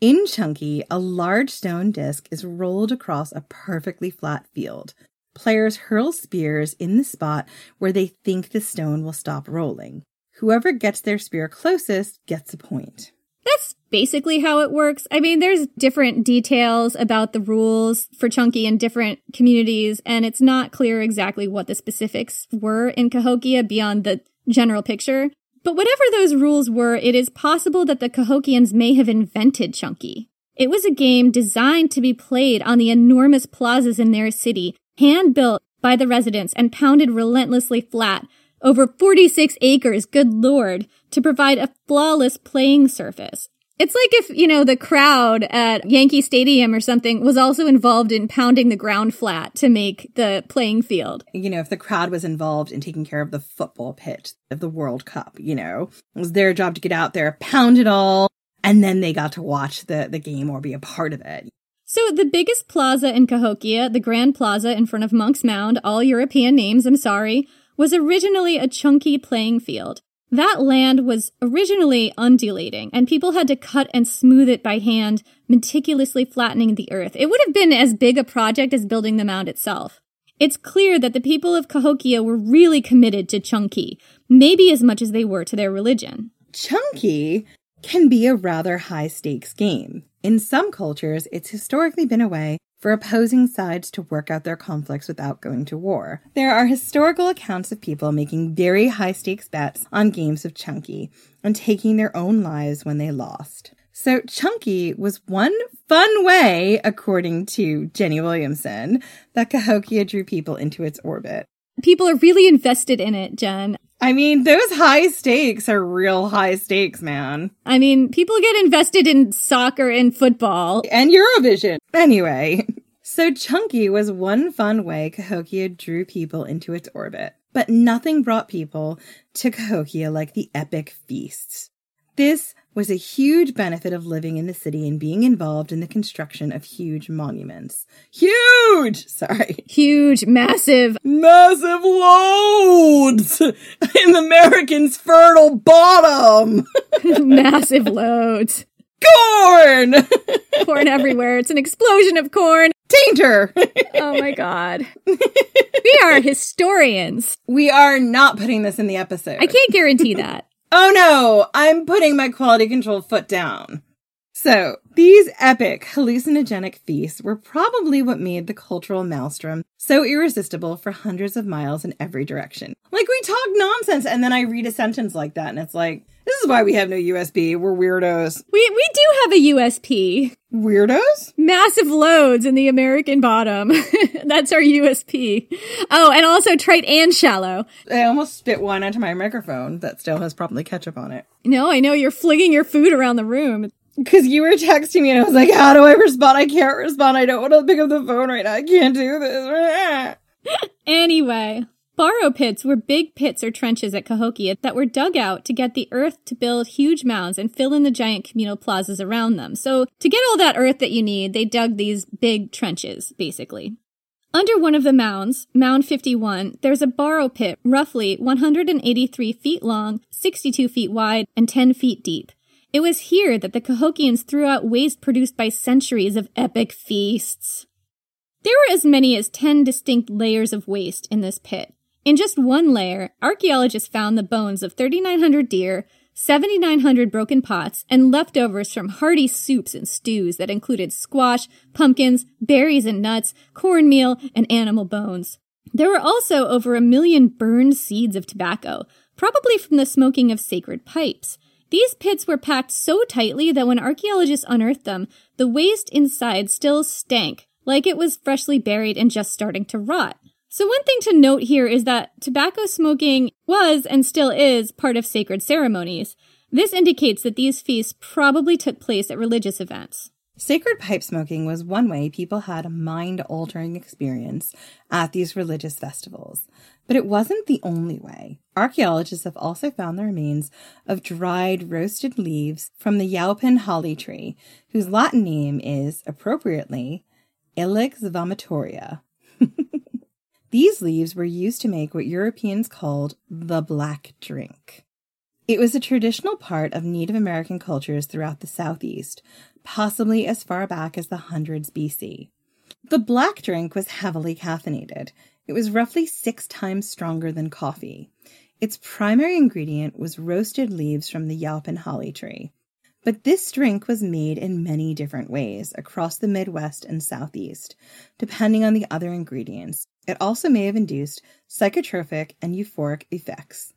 In Chunky, a large stone disc is rolled across a perfectly flat field, Players hurl spears in the spot where they think the stone will stop rolling. Whoever gets their spear closest gets a point. That's basically how it works. I mean, there's different details about the rules for Chunky in different communities, and it's not clear exactly what the specifics were in Cahokia beyond the general picture. But whatever those rules were, it is possible that the Cahokians may have invented Chunky. It was a game designed to be played on the enormous plazas in their city hand built by the residents and pounded relentlessly flat over 46 acres, good lord, to provide a flawless playing surface. It's like if, you know, the crowd at Yankee Stadium or something was also involved in pounding the ground flat to make the playing field. You know, if the crowd was involved in taking care of the football pitch of the World Cup, you know, it was their job to get out there, pound it all, and then they got to watch the, the game or be a part of it. So the biggest plaza in Cahokia, the Grand Plaza in front of Monk's Mound, all European names, I'm sorry, was originally a chunky playing field. That land was originally undulating, and people had to cut and smooth it by hand, meticulously flattening the earth. It would have been as big a project as building the mound itself. It's clear that the people of Cahokia were really committed to Chunky, maybe as much as they were to their religion. Chunky can be a rather high stakes game. In some cultures, it's historically been a way for opposing sides to work out their conflicts without going to war. There are historical accounts of people making very high stakes bets on games of Chunky and taking their own lives when they lost. So, Chunky was one fun way, according to Jenny Williamson, that Cahokia drew people into its orbit. People are really invested in it, Jen. I mean, those high stakes are real high stakes, man. I mean, people get invested in soccer and football. And Eurovision. Anyway, so Chunky was one fun way Cahokia drew people into its orbit. But nothing brought people to Cahokia like the epic feasts. This was a huge benefit of living in the city and being involved in the construction of huge monuments. Huge! Sorry. Huge, massive, massive loads in the American's fertile bottom. massive loads. Corn! corn everywhere. It's an explosion of corn. Tainter! oh my god. we are historians. We are not putting this in the episode. I can't guarantee that. Oh no, I'm putting my quality control foot down. So, these epic hallucinogenic feasts were probably what made the cultural maelstrom so irresistible for hundreds of miles in every direction. Like, we talk nonsense, and then I read a sentence like that, and it's like, this is why we have no USB. We're weirdos. We we do have a USP. Weirdos? Massive loads in the American bottom. That's our USP. Oh, and also trite and shallow. I almost spit one onto my microphone that still has probably ketchup on it. No, I know you're flinging your food around the room. Because you were texting me and I was like, how do I respond? I can't respond. I don't want to pick up the phone right now. I can't do this. anyway, Borrow pits were big pits or trenches at Cahokia that were dug out to get the earth to build huge mounds and fill in the giant communal plazas around them. So, to get all that earth that you need, they dug these big trenches, basically. Under one of the mounds, Mound 51, there's a borrow pit roughly 183 feet long, 62 feet wide, and 10 feet deep. It was here that the Cahokians threw out waste produced by centuries of epic feasts. There were as many as 10 distinct layers of waste in this pit. In just one layer, archaeologists found the bones of 3,900 deer, 7,900 broken pots, and leftovers from hearty soups and stews that included squash, pumpkins, berries and nuts, cornmeal, and animal bones. There were also over a million burned seeds of tobacco, probably from the smoking of sacred pipes. These pits were packed so tightly that when archaeologists unearthed them, the waste inside still stank, like it was freshly buried and just starting to rot. So, one thing to note here is that tobacco smoking was and still is part of sacred ceremonies. This indicates that these feasts probably took place at religious events. Sacred pipe smoking was one way people had a mind altering experience at these religious festivals. But it wasn't the only way. Archaeologists have also found the remains of dried roasted leaves from the Yaupon holly tree, whose Latin name is, appropriately, Ilex vomitoria. These leaves were used to make what Europeans called the black drink. It was a traditional part of Native American cultures throughout the Southeast, possibly as far back as the hundreds BC. The black drink was heavily caffeinated. It was roughly six times stronger than coffee. Its primary ingredient was roasted leaves from the Yaupon holly tree. But this drink was made in many different ways across the Midwest and Southeast, depending on the other ingredients. It also may have induced psychotropic and euphoric effects.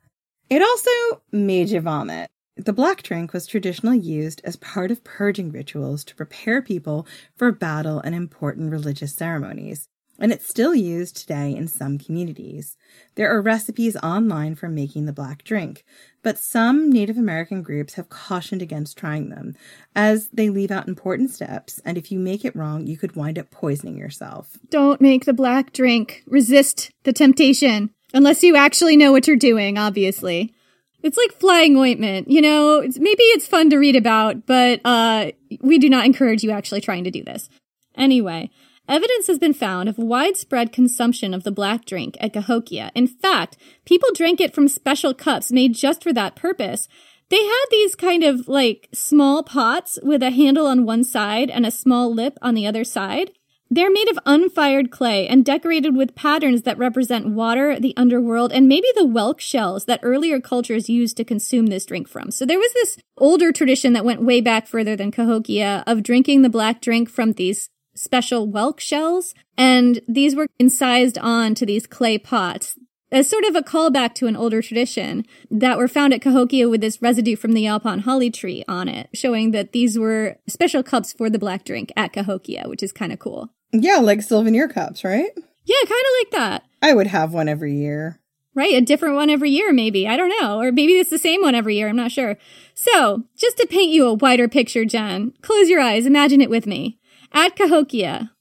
It also made you vomit. The black drink was traditionally used as part of purging rituals to prepare people for battle and important religious ceremonies and it's still used today in some communities. There are recipes online for making the black drink, but some Native American groups have cautioned against trying them, as they leave out important steps, and if you make it wrong, you could wind up poisoning yourself. Don't make the black drink. Resist the temptation. Unless you actually know what you're doing, obviously. It's like flying ointment, you know, it's, maybe it's fun to read about, but uh, we do not encourage you actually trying to do this. Anyway, Evidence has been found of widespread consumption of the black drink at Cahokia. In fact, people drank it from special cups made just for that purpose. They had these kind of like small pots with a handle on one side and a small lip on the other side. They're made of unfired clay and decorated with patterns that represent water, the underworld, and maybe the whelk shells that earlier cultures used to consume this drink from. So there was this older tradition that went way back further than Cahokia of drinking the black drink from these special whelk shells, and these were incised on to these clay pots as sort of a callback to an older tradition that were found at Cahokia with this residue from the Yaupon holly tree on it, showing that these were special cups for the black drink at Cahokia, which is kind of cool. Yeah, like souvenir cups, right? Yeah, kind of like that. I would have one every year. Right? A different one every year, maybe. I don't know. Or maybe it's the same one every year. I'm not sure. So, just to paint you a wider picture, Jen, close your eyes. Imagine it with me. At Cahokia,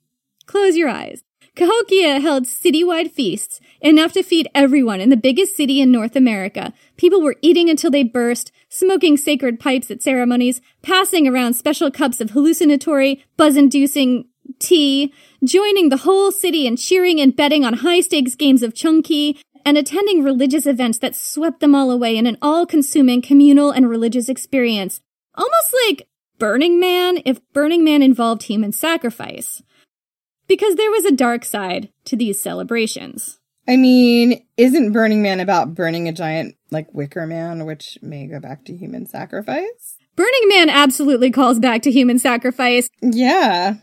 close your eyes. Cahokia held citywide feasts, enough to feed everyone in the biggest city in North America. People were eating until they burst, smoking sacred pipes at ceremonies, passing around special cups of hallucinatory, buzz-inducing tea, joining the whole city in cheering and betting on high-stakes games of chunky, and attending religious events that swept them all away in an all-consuming communal and religious experience. Almost like Burning Man if Burning Man involved human sacrifice because there was a dark side to these celebrations. I mean, isn't Burning Man about burning a giant, like, wicker man, which may go back to human sacrifice? Burning Man absolutely calls back to human sacrifice. Yeah.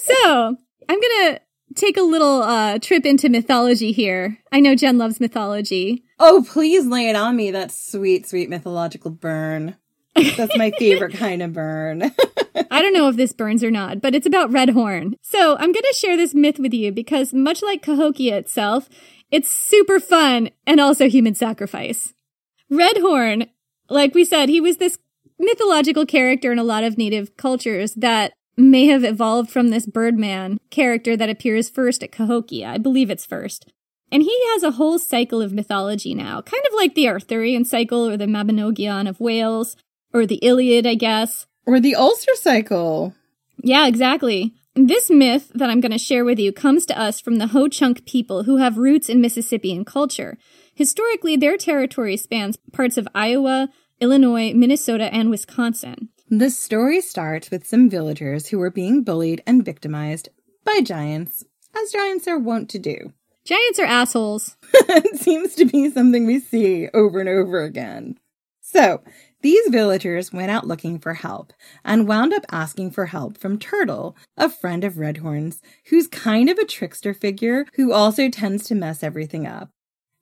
So, I'm gonna take a little uh, trip into mythology here. I know Jen loves mythology. Oh, please lay it on me, that sweet, sweet mythological burn. That's my favorite kind of burn. I don't know if this burns or not, but it's about Redhorn. So I'm going to share this myth with you because, much like Cahokia itself, it's super fun and also human sacrifice. Redhorn, like we said, he was this mythological character in a lot of native cultures that may have evolved from this Birdman character that appears first at Cahokia. I believe it's first. And he has a whole cycle of mythology now, kind of like the Arthurian cycle or the Mabinogion of Wales, or the Iliad, I guess. Or the Ulster cycle. Yeah, exactly. This myth that I'm going to share with you comes to us from the Ho Chunk people who have roots in Mississippian culture. Historically, their territory spans parts of Iowa, Illinois, Minnesota, and Wisconsin. The story starts with some villagers who were being bullied and victimized by giants, as giants are wont to do. Giants are assholes. it seems to be something we see over and over again. So, these villagers went out looking for help and wound up asking for help from Turtle, a friend of Redhorn's, who's kind of a trickster figure who also tends to mess everything up.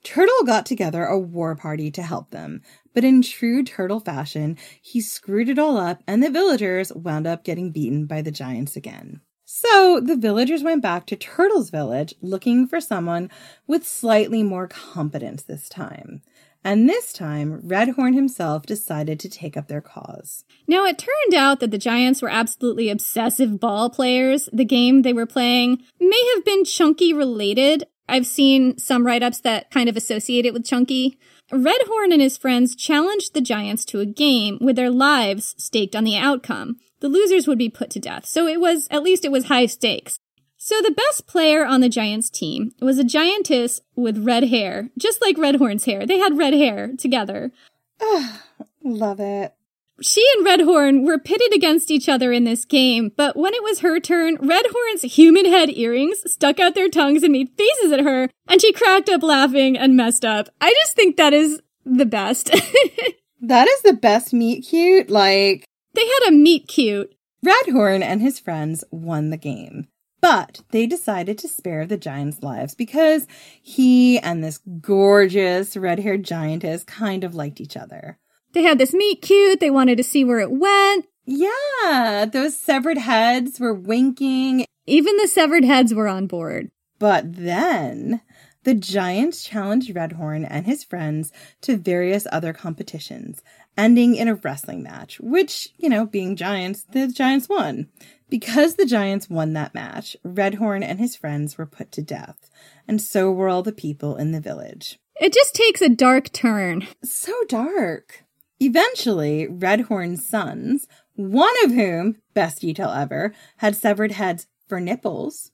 Turtle got together a war party to help them, but in true turtle fashion, he screwed it all up and the villagers wound up getting beaten by the giants again. So the villagers went back to Turtle's village looking for someone with slightly more competence this time. And this time, Redhorn himself decided to take up their cause. Now, it turned out that the Giants were absolutely obsessive ball players. The game they were playing may have been Chunky related, I've seen some write ups that kind of associate it with Chunky. Redhorn and his friends challenged the Giants to a game with their lives staked on the outcome. The losers would be put to death, so it was, at least it was high stakes. So the best player on the Giants team was a giantess with red hair, just like Redhorn's hair. They had red hair together. Love it. She and Redhorn were pitted against each other in this game, but when it was her turn, Redhorn's human head earrings stuck out their tongues and made faces at her, and she cracked up laughing and messed up. I just think that is the best. that is the best meet cute. Like, they had a meet cute. Redhorn and his friends won the game. But they decided to spare the giant's lives because he and this gorgeous red haired giantess kind of liked each other. They had this meet cute. They wanted to see where it went. Yeah, those severed heads were winking. Even the severed heads were on board. But then the Giants challenged Redhorn and his friends to various other competitions, ending in a wrestling match, which, you know, being Giants, the Giants won. Because the Giants won that match, Redhorn and his friends were put to death, and so were all the people in the village. It just takes a dark turn. So dark. Eventually, Redhorn's sons, one of whom, best detail ever, had severed heads for nipples.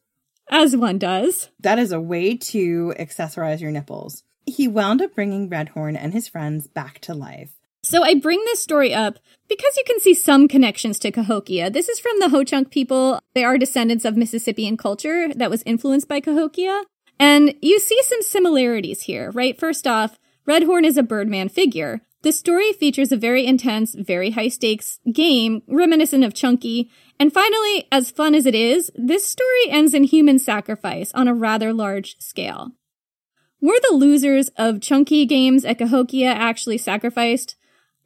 As one does. That is a way to accessorize your nipples. He wound up bringing Redhorn and his friends back to life. So I bring this story up because you can see some connections to Cahokia. This is from the Ho Chunk people. They are descendants of Mississippian culture that was influenced by Cahokia. And you see some similarities here, right? First off, Redhorn is a Birdman figure. The story features a very intense, very high stakes game, reminiscent of Chunky. And finally, as fun as it is, this story ends in human sacrifice on a rather large scale. Were the losers of Chunky games at Cahokia actually sacrificed?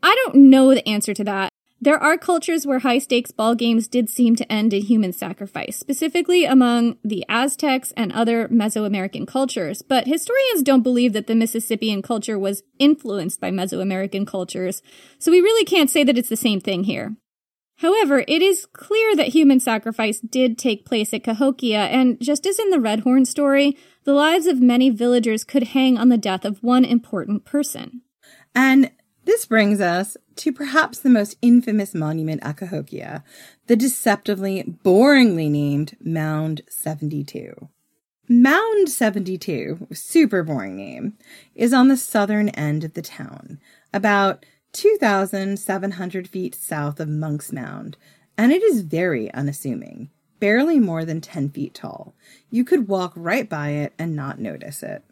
I don't know the answer to that. There are cultures where high stakes ball games did seem to end in human sacrifice, specifically among the Aztecs and other Mesoamerican cultures, but historians don't believe that the Mississippian culture was influenced by Mesoamerican cultures, so we really can't say that it's the same thing here. However, it is clear that human sacrifice did take place at Cahokia, and just as in the Redhorn story, the lives of many villagers could hang on the death of one important person. And this brings us to perhaps the most infamous monument at Cahokia, the deceptively, boringly named Mound 72. Mound 72, super boring name, is on the southern end of the town, about 2,700 feet south of Monk's Mound, and it is very unassuming, barely more than 10 feet tall. You could walk right by it and not notice it.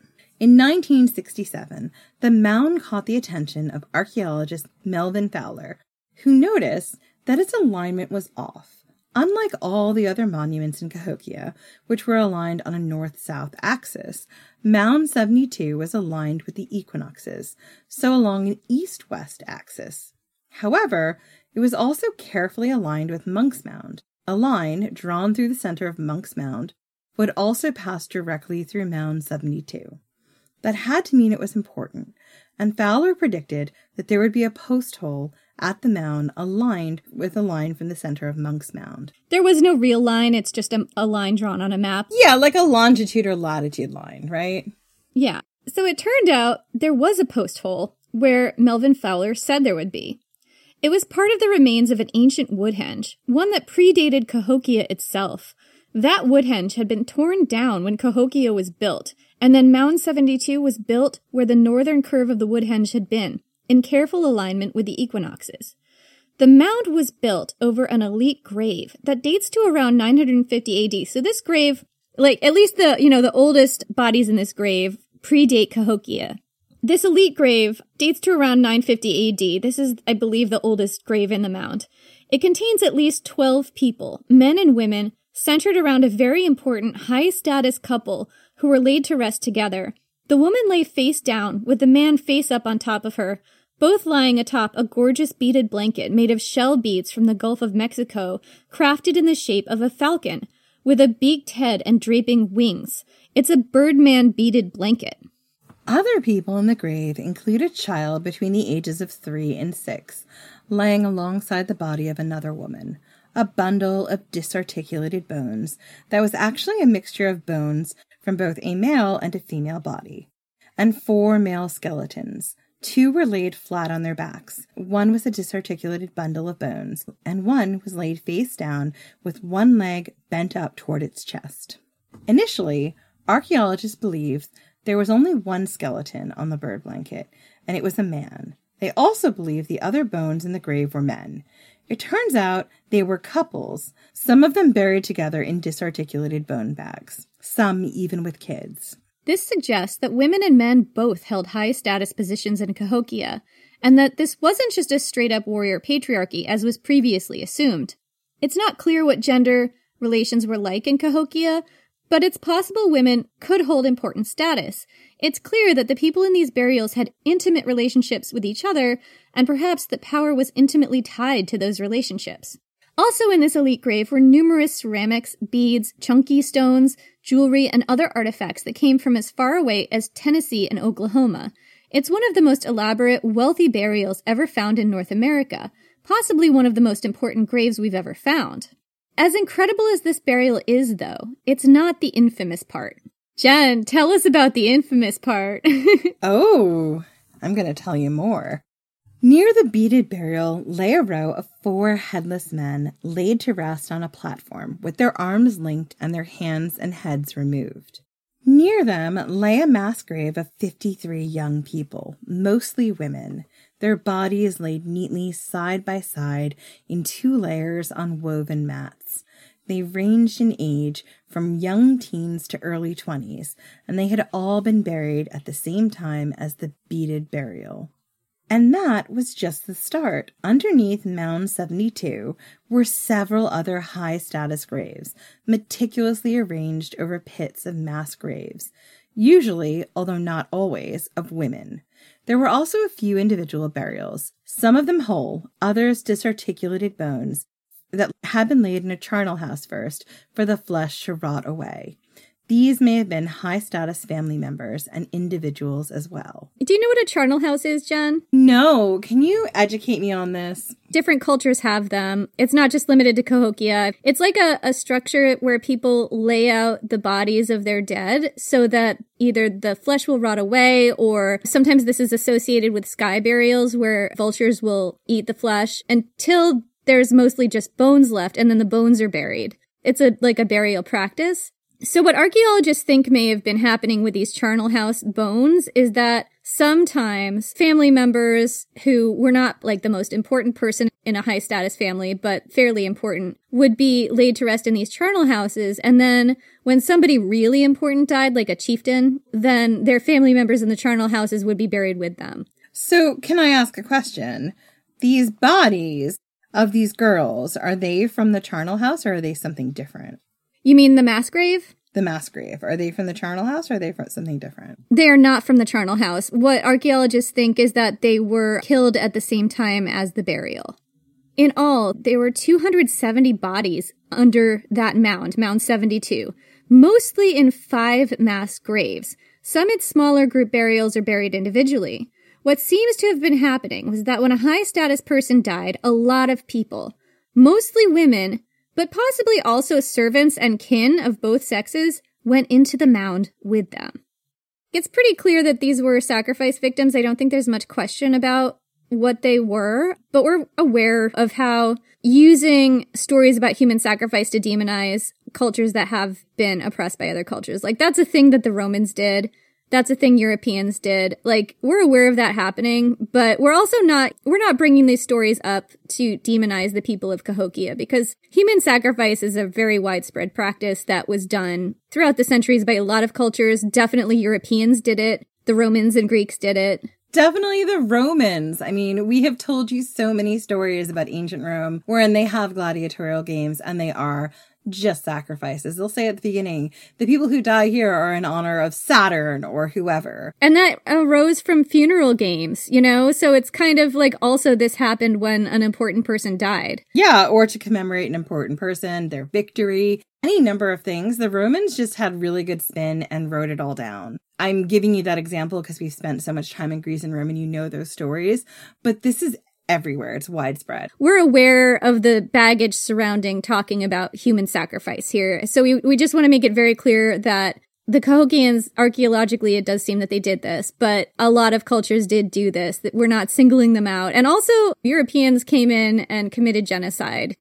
In 1967, the mound caught the attention of archaeologist Melvin Fowler, who noticed that its alignment was off. Unlike all the other monuments in Cahokia, which were aligned on a north south axis, Mound 72 was aligned with the equinoxes, so along an east west axis. However, it was also carefully aligned with Monk's Mound. A line drawn through the center of Monk's Mound would also pass directly through Mound 72. That had to mean it was important, and Fowler predicted that there would be a post hole at the mound aligned with a line from the center of Monk's Mound. There was no real line, it's just a, a line drawn on a map. Yeah, like a longitude or latitude line, right? Yeah. So it turned out there was a post hole where Melvin Fowler said there would be. It was part of the remains of an ancient woodhenge, one that predated Cahokia itself. That woodhenge had been torn down when Cahokia was built, and then Mound 72 was built where the northern curve of the Woodhenge had been, in careful alignment with the equinoxes. The mound was built over an elite grave that dates to around 950 AD. So this grave, like at least the, you know, the oldest bodies in this grave predate Cahokia. This elite grave dates to around 950 AD. This is, I believe, the oldest grave in the mound. It contains at least 12 people, men and women, centered around a very important high status couple who were laid to rest together. The woman lay face down, with the man face up on top of her, both lying atop a gorgeous beaded blanket made of shell beads from the Gulf of Mexico, crafted in the shape of a falcon, with a beaked head and draping wings. It's a birdman beaded blanket. Other people in the grave include a child between the ages of three and six, lying alongside the body of another woman, a bundle of disarticulated bones that was actually a mixture of bones from both a male and a female body, and four male skeletons. Two were laid flat on their backs. One was a disarticulated bundle of bones, and one was laid face down with one leg bent up toward its chest. Initially, archaeologists believed there was only one skeleton on the bird blanket, and it was a man. They also believed the other bones in the grave were men. It turns out they were couples, some of them buried together in disarticulated bone bags, some even with kids. This suggests that women and men both held high status positions in Cahokia, and that this wasn't just a straight up warrior patriarchy as was previously assumed. It's not clear what gender relations were like in Cahokia, but it's possible women could hold important status. It's clear that the people in these burials had intimate relationships with each other, and perhaps that power was intimately tied to those relationships. Also in this elite grave were numerous ceramics, beads, chunky stones, jewelry, and other artifacts that came from as far away as Tennessee and Oklahoma. It's one of the most elaborate, wealthy burials ever found in North America, possibly one of the most important graves we've ever found. As incredible as this burial is, though, it's not the infamous part. Jen, tell us about the infamous part. oh, I'm going to tell you more. Near the beaded burial lay a row of four headless men laid to rest on a platform with their arms linked and their hands and heads removed. Near them lay a mass grave of 53 young people, mostly women, their bodies laid neatly side by side in two layers on woven mats. They ranged in age from young teens to early 20s, and they had all been buried at the same time as the beaded burial. And that was just the start. Underneath Mound 72 were several other high status graves, meticulously arranged over pits of mass graves, usually, although not always, of women. There were also a few individual burials, some of them whole, others disarticulated bones, that had been laid in a charnel house first for the flesh to rot away. These may have been high status family members and individuals as well. Do you know what a charnel house is, Jen? No. Can you educate me on this? Different cultures have them. It's not just limited to Cahokia. It's like a, a structure where people lay out the bodies of their dead so that either the flesh will rot away or sometimes this is associated with sky burials where vultures will eat the flesh until there's mostly just bones left and then the bones are buried. It's a like a burial practice. So what archaeologists think may have been happening with these charnel house bones is that sometimes family members who were not like the most important person in a high status family, but fairly important, would be laid to rest in these charnel houses. And then when somebody really important died, like a chieftain, then their family members in the charnel houses would be buried with them. So, can I ask a question? These bodies of these girls, are they from the charnel house or are they something different? You mean the mass grave? The mass grave. Are they from the charnel house or are they from something different? They are not from the charnel house. What archaeologists think is that they were killed at the same time as the burial. In all, there were 270 bodies under that mound, Mound 72, mostly in five mass graves. Some in smaller group burials are buried individually. What seems to have been happening was that when a high status person died, a lot of people, mostly women, but possibly also servants and kin of both sexes, went into the mound with them. It's pretty clear that these were sacrifice victims. I don't think there's much question about what they were, but we're aware of how using stories about human sacrifice to demonize cultures that have been oppressed by other cultures. Like that's a thing that the Romans did. That's a thing Europeans did. Like, we're aware of that happening, but we're also not, we're not bringing these stories up to demonize the people of Cahokia because human sacrifice is a very widespread practice that was done throughout the centuries by a lot of cultures. Definitely Europeans did it. The Romans and Greeks did it. Definitely the Romans. I mean, we have told you so many stories about ancient Rome wherein they have gladiatorial games and they are just sacrifices. They'll say at the beginning, the people who die here are in honor of Saturn or whoever. And that arose from funeral games, you know? So it's kind of like also this happened when an important person died. Yeah, or to commemorate an important person, their victory, any number of things. The Romans just had really good spin and wrote it all down. I'm giving you that example because we've spent so much time in Greece and Rome and you know those stories, but this is everywhere. It's widespread. We're aware of the baggage surrounding talking about human sacrifice here. So we, we just want to make it very clear that the Cahokians, archaeologically, it does seem that they did this, but a lot of cultures did do this, that we're not singling them out. And also, Europeans came in and committed genocide.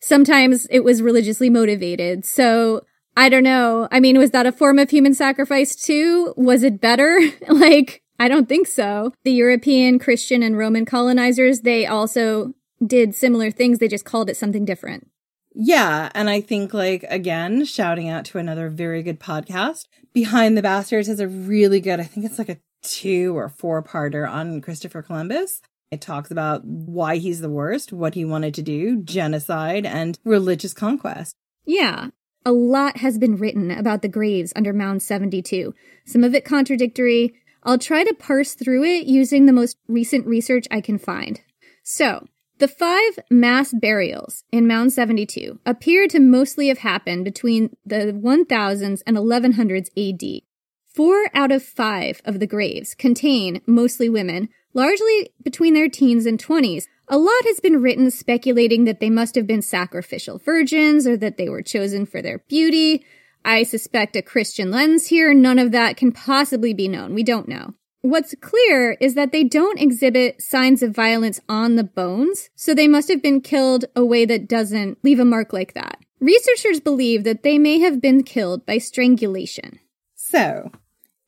Sometimes it was religiously motivated. So I don't know. I mean, was that a form of human sacrifice too? Was it better? like, I don't think so. The European, Christian, and Roman colonizers, they also did similar things. They just called it something different. Yeah. And I think, like, again, shouting out to another very good podcast. Behind the Bastards has a really good, I think it's like a two or four parter on Christopher Columbus. It talks about why he's the worst, what he wanted to do, genocide, and religious conquest. Yeah. A lot has been written about the graves under Mound 72. Some of it contradictory, I'll try to parse through it using the most recent research I can find. So, the five mass burials in Mound 72 appear to mostly have happened between the 1000s and 1100s AD. Four out of five of the graves contain mostly women, largely between their teens and 20s. A lot has been written speculating that they must have been sacrificial virgins or that they were chosen for their beauty. I suspect a Christian lens here. None of that can possibly be known. We don't know. What's clear is that they don't exhibit signs of violence on the bones, so they must have been killed a way that doesn't leave a mark like that. Researchers believe that they may have been killed by strangulation. So,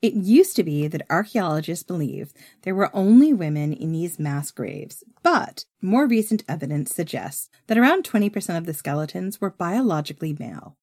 It used to be that archaeologists believed there were only women in these mass graves, but more recent evidence suggests that around 20% of the skeletons were biologically male.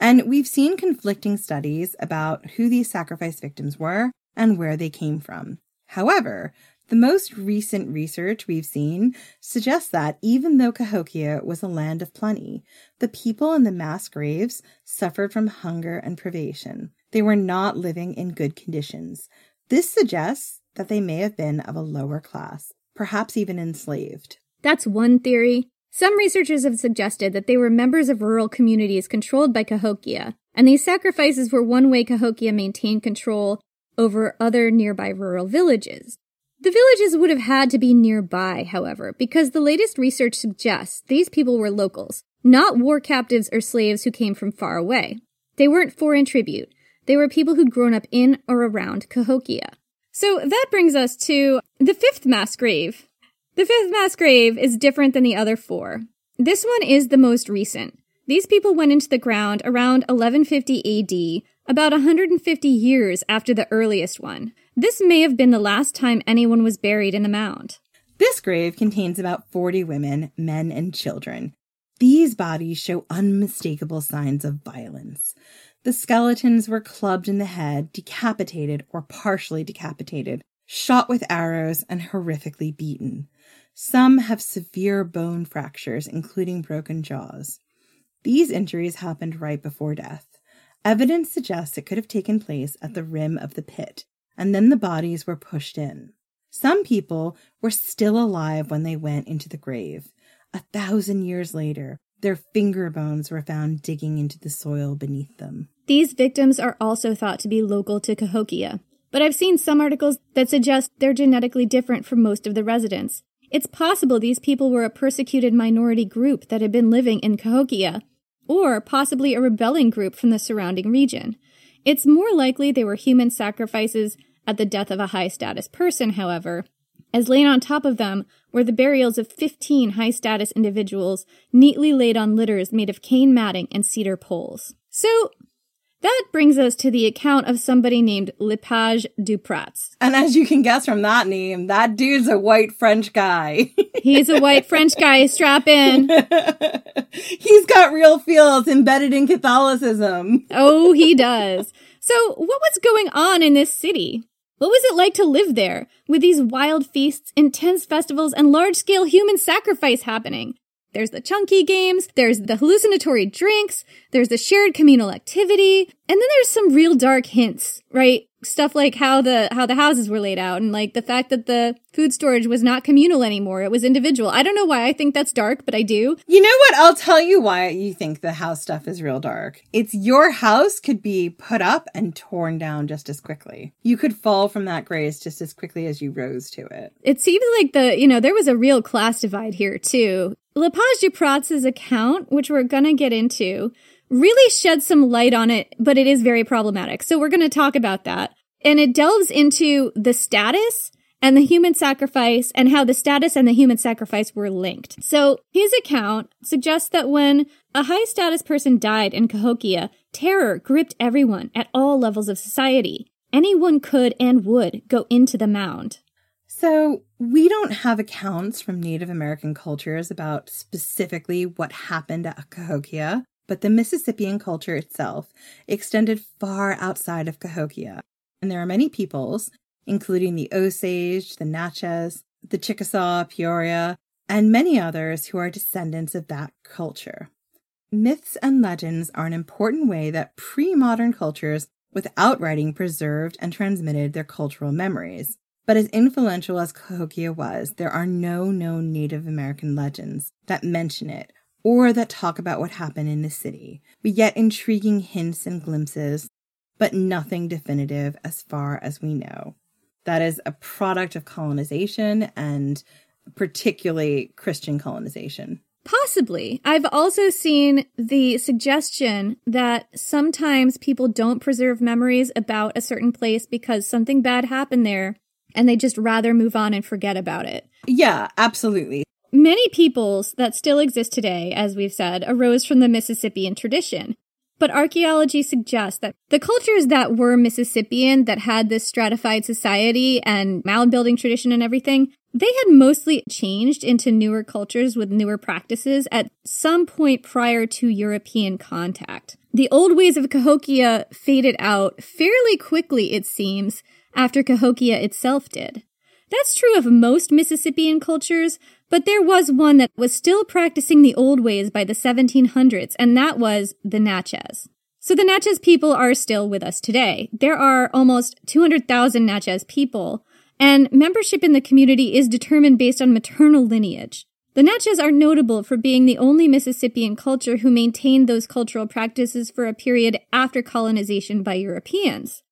And we've seen conflicting studies about who these sacrifice victims were and where they came from. However, the most recent research we've seen suggests that even though Cahokia was a land of plenty, the people in the mass graves suffered from hunger and privation. They were not living in good conditions. This suggests that they may have been of a lower class, perhaps even enslaved. That's one theory. Some researchers have suggested that they were members of rural communities controlled by Cahokia, and these sacrifices were one way Cahokia maintained control over other nearby rural villages. The villages would have had to be nearby, however, because the latest research suggests these people were locals, not war captives or slaves who came from far away. They weren't foreign tribute. They were people who'd grown up in or around Cahokia. So that brings us to the fifth mass grave. The fifth mass grave is different than the other four. This one is the most recent. These people went into the ground around 1150 AD, about 150 years after the earliest one. This may have been the last time anyone was buried in the mound. This grave contains about 40 women, men, and children. These bodies show unmistakable signs of violence. The skeletons were clubbed in the head, decapitated or partially decapitated, shot with arrows, and horrifically beaten. Some have severe bone fractures, including broken jaws. These injuries happened right before death. Evidence suggests it could have taken place at the rim of the pit, and then the bodies were pushed in. Some people were still alive when they went into the grave. A thousand years later, their finger bones were found digging into the soil beneath them. These victims are also thought to be local to Cahokia, but I've seen some articles that suggest they're genetically different from most of the residents. It's possible these people were a persecuted minority group that had been living in Cahokia, or possibly a rebelling group from the surrounding region. It's more likely they were human sacrifices at the death of a high status person, however, as laid on top of them were the burials of 15 high status individuals neatly laid on litters made of cane matting and cedar poles. So, that brings us to the account of somebody named Lepage du Pratz. And as you can guess from that name, that dude's a white French guy. He's a white French guy, strap in. He's got real feels embedded in Catholicism. Oh, he does. So, what was going on in this city? What was it like to live there with these wild feasts, intense festivals, and large scale human sacrifice happening? There's the chunky games, there's the hallucinatory drinks, there's the shared communal activity, and then there's some real dark hints, right? Stuff like how the how the houses were laid out and like the fact that the food storage was not communal anymore, it was individual. I don't know why I think that's dark, but I do. You know what? I'll tell you why you think the house stuff is real dark. It's your house could be put up and torn down just as quickly. You could fall from that grace just as quickly as you rose to it. It seems like the, you know, there was a real class divide here too. Lepage du Pratz's account, which we're gonna get into, really sheds some light on it, but it is very problematic. So we're gonna talk about that. And it delves into the status and the human sacrifice and how the status and the human sacrifice were linked. So his account suggests that when a high status person died in Cahokia, terror gripped everyone at all levels of society. Anyone could and would go into the mound. So, we don't have accounts from Native American cultures about specifically what happened at Cahokia, but the Mississippian culture itself extended far outside of Cahokia. And there are many peoples, including the Osage, the Natchez, the Chickasaw, Peoria, and many others who are descendants of that culture. Myths and legends are an important way that pre modern cultures without writing preserved and transmitted their cultural memories. But as influential as Cahokia was, there are no known Native American legends that mention it or that talk about what happened in the city. We get intriguing hints and glimpses, but nothing definitive as far as we know. That is a product of colonization and particularly Christian colonization. Possibly. I've also seen the suggestion that sometimes people don't preserve memories about a certain place because something bad happened there and they just rather move on and forget about it. Yeah, absolutely. Many peoples that still exist today, as we've said, arose from the Mississippian tradition. but archaeology suggests that the cultures that were Mississippian, that had this stratified society and mound building tradition and everything, they had mostly changed into newer cultures with newer practices at some point prior to European contact. The old ways of Cahokia faded out fairly quickly, it seems, after Cahokia itself did. That's true of most Mississippian cultures, but there was one that was still practicing the old ways by the 1700s, and that was the Natchez. So the Natchez people are still with us today. There are almost 200,000 Natchez people, and membership in the community is determined based on maternal lineage. The Natchez are notable for being the only Mississippian culture who maintained those cultural practices for a period after colonization by Europeans.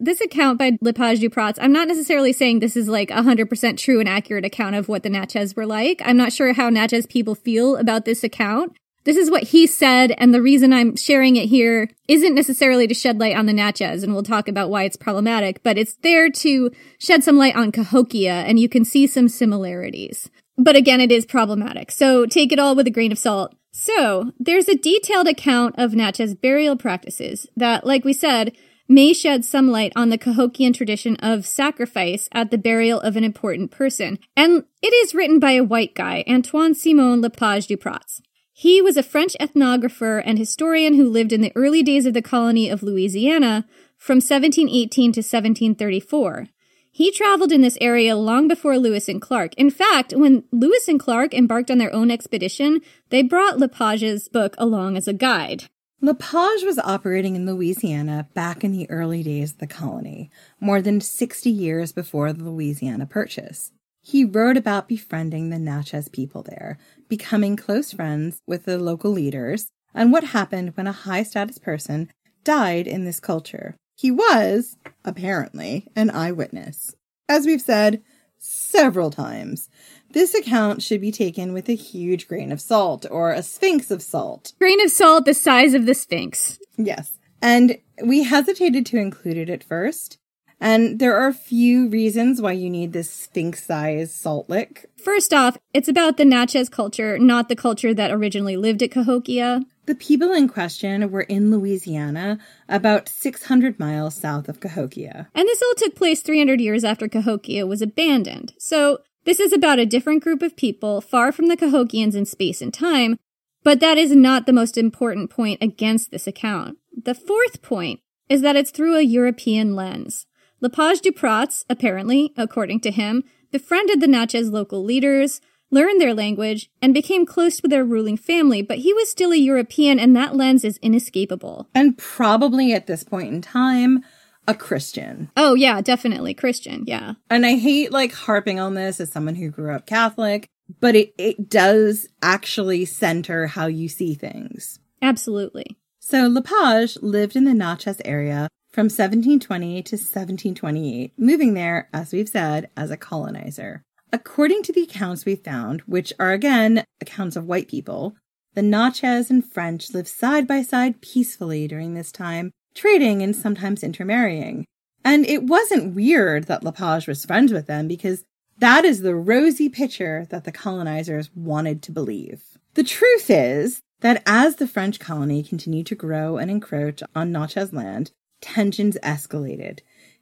This account by Lepage du Pratz, I'm not necessarily saying this is like a 100% true and accurate account of what the Natchez were like. I'm not sure how Natchez people feel about this account. This is what he said, and the reason I'm sharing it here isn't necessarily to shed light on the Natchez, and we'll talk about why it's problematic, but it's there to shed some light on Cahokia, and you can see some similarities. But again, it is problematic, so take it all with a grain of salt. So, there's a detailed account of Natchez burial practices that, like we said, may shed some light on the Cahokian tradition of sacrifice at the burial of an important person. And it is written by a white guy, Antoine Simon Lepage du Pratz. He was a French ethnographer and historian who lived in the early days of the colony of Louisiana from 1718 to 1734. He traveled in this area long before Lewis and Clark. In fact, when Lewis and Clark embarked on their own expedition, they brought Lepage's book along as a guide. Lepage was operating in Louisiana back in the early days of the colony, more than 60 years before the Louisiana Purchase. He wrote about befriending the Natchez people there, becoming close friends with the local leaders, and what happened when a high status person died in this culture. He was, apparently, an eyewitness. As we've said several times, this account should be taken with a huge grain of salt, or a sphinx of salt. Grain of salt the size of the sphinx. Yes. And we hesitated to include it at first. And there are a few reasons why you need this sphinx sized salt lick. First off, it's about the Natchez culture, not the culture that originally lived at Cahokia. The people in question were in Louisiana, about 600 miles south of Cahokia. And this all took place 300 years after Cahokia was abandoned. So this is about a different group of people, far from the Cahokians in space and time, but that is not the most important point against this account. The fourth point is that it's through a European lens. Lepage du Pratz, apparently, according to him, befriended the Natchez local leaders, learned their language, and became close with their ruling family, but he was still a European, and that lens is inescapable. And probably at this point in time, a Christian. Oh, yeah, definitely Christian, yeah. And I hate like harping on this as someone who grew up Catholic, but it, it does actually center how you see things. Absolutely. So Lepage lived in the Natchez area from 1720 to 1728, moving there, as we've said, as a colonizer. According to the accounts we found, which are again accounts of white people, the Natchez and French lived side by side peacefully during this time, trading and sometimes intermarrying. And it wasn't weird that Lepage was friends with them because that is the rosy picture that the colonizers wanted to believe. The truth is that as the French colony continued to grow and encroach on Natchez land, tensions escalated.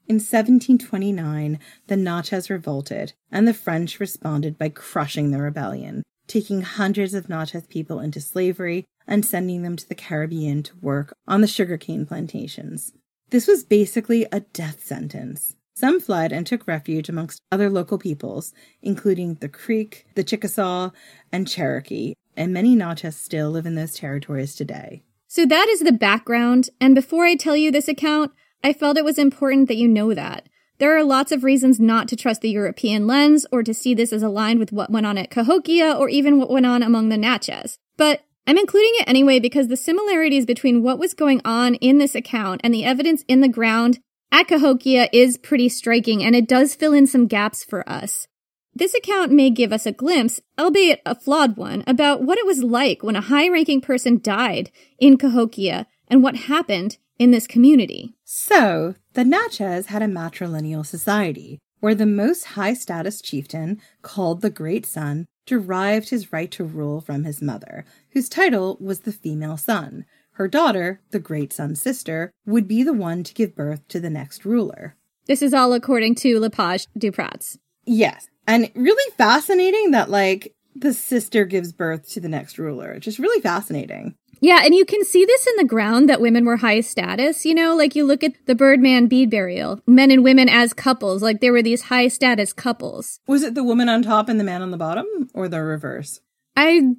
In 1729, the Natchez revolted, and the French responded by crushing the rebellion, taking hundreds of Natchez people into slavery and sending them to the Caribbean to work on the sugarcane plantations. This was basically a death sentence. Some fled and took refuge amongst other local peoples, including the Creek, the Chickasaw, and Cherokee, and many Natchez still live in those territories today. So that is the background, and before I tell you this account, I felt it was important that you know that. There are lots of reasons not to trust the European lens or to see this as aligned with what went on at Cahokia or even what went on among the Natchez. But I'm including it anyway because the similarities between what was going on in this account and the evidence in the ground at Cahokia is pretty striking and it does fill in some gaps for us. This account may give us a glimpse, albeit a flawed one, about what it was like when a high ranking person died in Cahokia and what happened in this community. So, the Natchez had a matrilineal society where the most high status chieftain, called the Great Sun, derived his right to rule from his mother, whose title was the female sun. Her daughter, the great sun's sister, would be the one to give birth to the next ruler. This is all according to Lepage du Pratz. Yes. And really fascinating that, like, the sister gives birth to the next ruler. Just really fascinating. Yeah, and you can see this in the ground that women were high status. You know, like you look at the Birdman bead burial, men and women as couples, like there were these high status couples. Was it the woman on top and the man on the bottom, or the reverse? I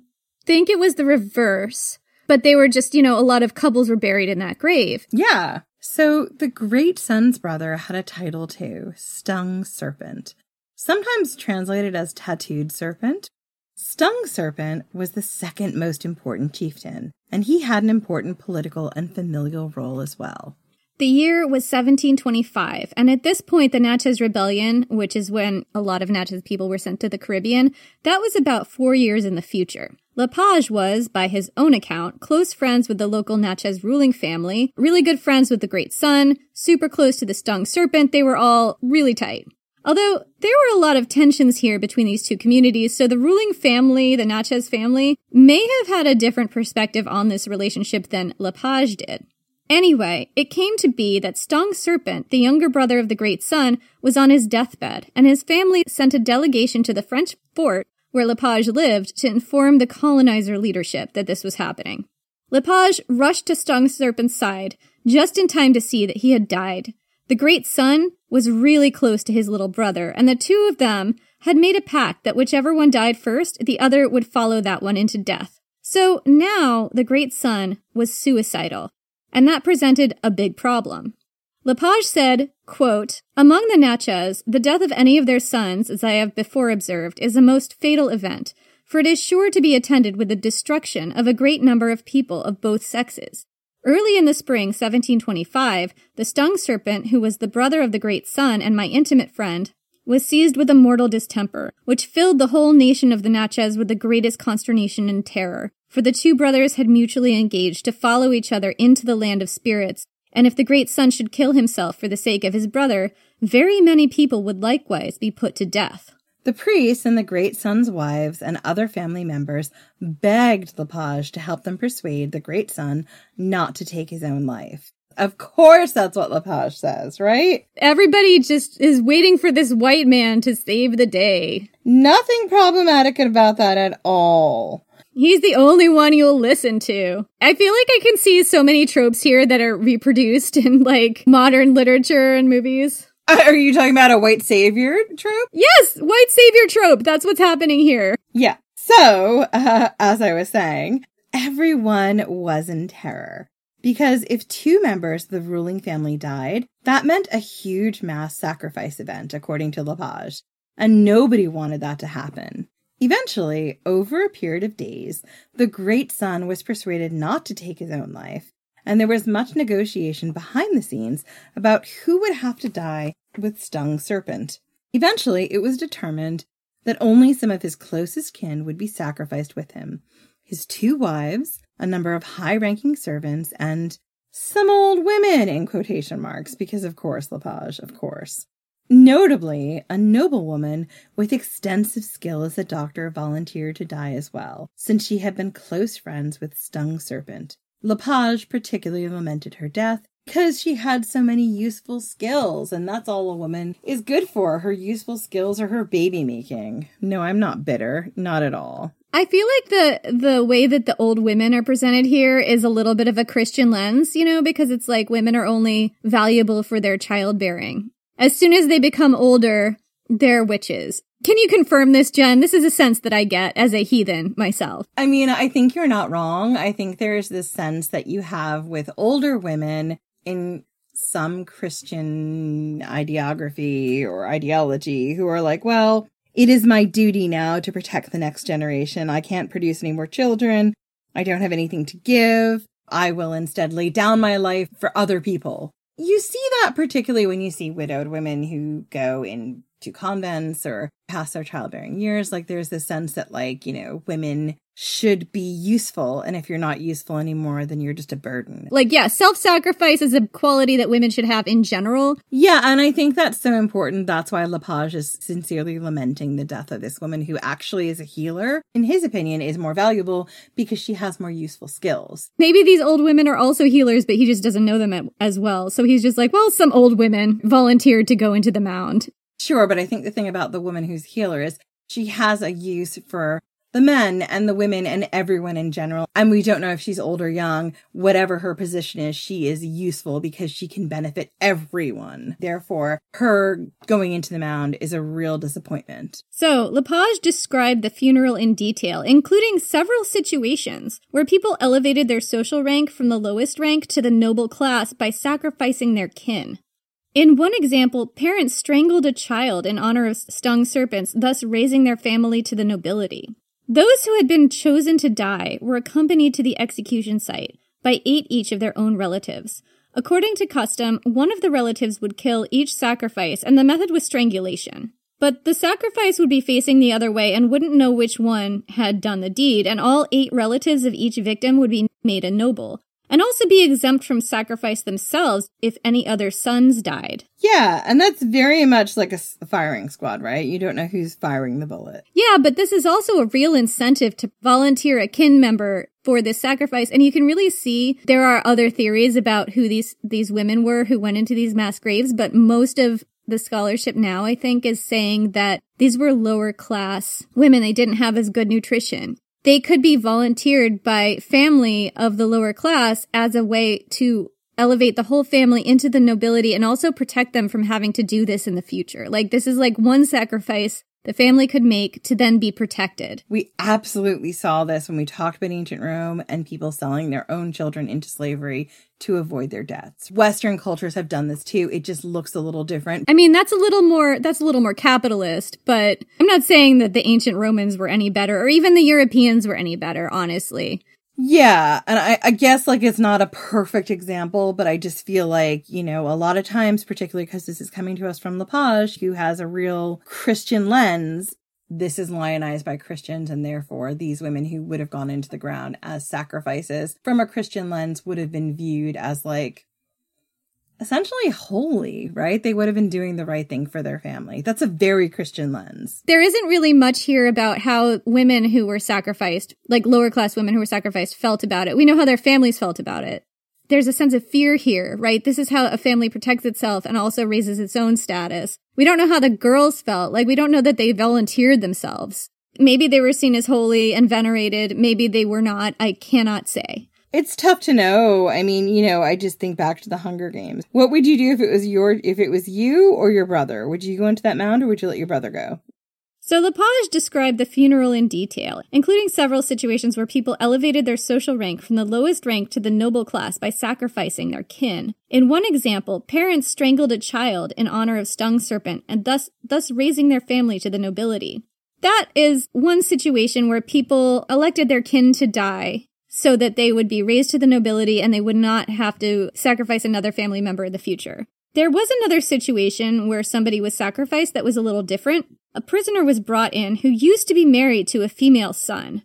think it was the reverse, but they were just, you know, a lot of couples were buried in that grave. Yeah. So the great sun's brother had a title too Stung Serpent, sometimes translated as Tattooed Serpent. Stung Serpent was the second most important chieftain, and he had an important political and familial role as well. The year was 1725, and at this point, the Natchez Rebellion, which is when a lot of Natchez people were sent to the Caribbean, that was about four years in the future. Lepage was, by his own account, close friends with the local Natchez ruling family, really good friends with the Great Sun, super close to the Stung Serpent. They were all really tight. Although there were a lot of tensions here between these two communities, so the ruling family, the Natchez family, may have had a different perspective on this relationship than Lepage did. Anyway, it came to be that Stung Serpent, the younger brother of the Great Sun, was on his deathbed, and his family sent a delegation to the French fort where Lepage lived to inform the colonizer leadership that this was happening. Lepage rushed to Stung Serpent's side just in time to see that he had died. The Great Sun was really close to his little brother, and the two of them had made a pact that whichever one died first, the other would follow that one into death. So now the Great Sun was suicidal, and that presented a big problem. Lepage said, quote, Among the Natchez, the death of any of their sons, as I have before observed, is a most fatal event, for it is sure to be attended with the destruction of a great number of people of both sexes. Early in the spring 1725, the stung serpent, who was the brother of the great sun and my intimate friend, was seized with a mortal distemper, which filled the whole nation of the Natchez with the greatest consternation and terror. For the two brothers had mutually engaged to follow each other into the land of spirits, and if the great sun should kill himself for the sake of his brother, very many people would likewise be put to death. The priests and the great sun's wives and other family members begged Lepage to help them persuade the great sun not to take his own life. Of course, that's what Lepage says, right? Everybody just is waiting for this white man to save the day. Nothing problematic about that at all. He's the only one you'll listen to. I feel like I can see so many tropes here that are reproduced in like modern literature and movies. Are you talking about a white savior trope? Yes, white savior trope. That's what's happening here. Yeah. So, uh, as I was saying, everyone was in terror. Because if two members of the ruling family died, that meant a huge mass sacrifice event, according to Lepage. And nobody wanted that to happen. Eventually, over a period of days, the great sun was persuaded not to take his own life, and there was much negotiation behind the scenes about who would have to die with Stung Serpent. Eventually, it was determined that only some of his closest kin would be sacrificed with him his two wives, a number of high ranking servants, and some old women in quotation marks, because of course, Lepage, of course. Notably, a noblewoman with extensive skill as a doctor volunteered to die as well, since she had been close friends with Stung Serpent. Lepage particularly lamented her death because she had so many useful skills, and that's all a woman is good for her useful skills or her baby making. No, I'm not bitter, not at all. I feel like the the way that the old women are presented here is a little bit of a Christian lens, you know, because it's like women are only valuable for their childbearing. As soon as they become older, they're witches. Can you confirm this, Jen? This is a sense that I get as a heathen myself. I mean, I think you're not wrong. I think there's this sense that you have with older women in some Christian ideography or ideology who are like, well, it is my duty now to protect the next generation. I can't produce any more children. I don't have anything to give. I will instead lay down my life for other people. You see that particularly when you see widowed women who go in to convents or past their childbearing years. Like there's this sense that like, you know, women should be useful. And if you're not useful anymore, then you're just a burden. Like, yeah, self sacrifice is a quality that women should have in general. Yeah, and I think that's so important. That's why Lepage is sincerely lamenting the death of this woman who actually is a healer. In his opinion, is more valuable because she has more useful skills. Maybe these old women are also healers, but he just doesn't know them as well. So he's just like, well, some old women volunteered to go into the mound. Sure, but I think the thing about the woman who's healer is she has a use for the men and the women and everyone in general. And we don't know if she's old or young. Whatever her position is, she is useful because she can benefit everyone. Therefore, her going into the mound is a real disappointment. So, Lepage described the funeral in detail, including several situations where people elevated their social rank from the lowest rank to the noble class by sacrificing their kin. In one example, parents strangled a child in honor of stung serpents, thus raising their family to the nobility. Those who had been chosen to die were accompanied to the execution site by eight each of their own relatives. According to custom, one of the relatives would kill each sacrifice, and the method was strangulation. But the sacrifice would be facing the other way and wouldn't know which one had done the deed, and all eight relatives of each victim would be made a noble and also be exempt from sacrifice themselves if any other sons died. Yeah, and that's very much like a firing squad, right? You don't know who's firing the bullet. Yeah, but this is also a real incentive to volunteer a kin member for this sacrifice and you can really see there are other theories about who these these women were who went into these mass graves, but most of the scholarship now, I think, is saying that these were lower class women. They didn't have as good nutrition they could be volunteered by family of the lower class as a way to elevate the whole family into the nobility and also protect them from having to do this in the future. Like this is like one sacrifice the family could make to then be protected. We absolutely saw this when we talked about ancient Rome and people selling their own children into slavery to avoid their deaths. Western cultures have done this too. It just looks a little different. I mean, that's a little more that's a little more capitalist, but I'm not saying that the ancient Romans were any better or even the Europeans were any better, honestly. Yeah, and I, I, guess like it's not a perfect example, but I just feel like, you know, a lot of times, particularly because this is coming to us from Lepage, who has a real Christian lens, this is lionized by Christians, and therefore these women who would have gone into the ground as sacrifices from a Christian lens would have been viewed as like essentially holy, right? They would have been doing the right thing for their family. That's a very Christian lens. There isn't really much here about how women who were sacrificed, like lower class women who were sacrificed, felt about it. We know how their families felt about it. There's a sense of fear here, right? This is how a family protects itself and also raises its own status. We don't know how the girls felt. Like, we don't know that they volunteered themselves. Maybe they were seen as holy and venerated. Maybe they were not. I cannot say. It's tough to know. I mean, you know, I just think back to the Hunger Games. What would you do if it was your if it was you or your brother? Would you go into that mound or would you let your brother go? So Lepage described the funeral in detail, including several situations where people elevated their social rank from the lowest rank to the noble class by sacrificing their kin. In one example, parents strangled a child in honor of stung serpent and thus thus raising their family to the nobility. That is one situation where people elected their kin to die so that they would be raised to the nobility and they would not have to sacrifice another family member in the future. There was another situation where somebody was sacrificed that was a little different. A prisoner was brought in who used to be married to a female sun.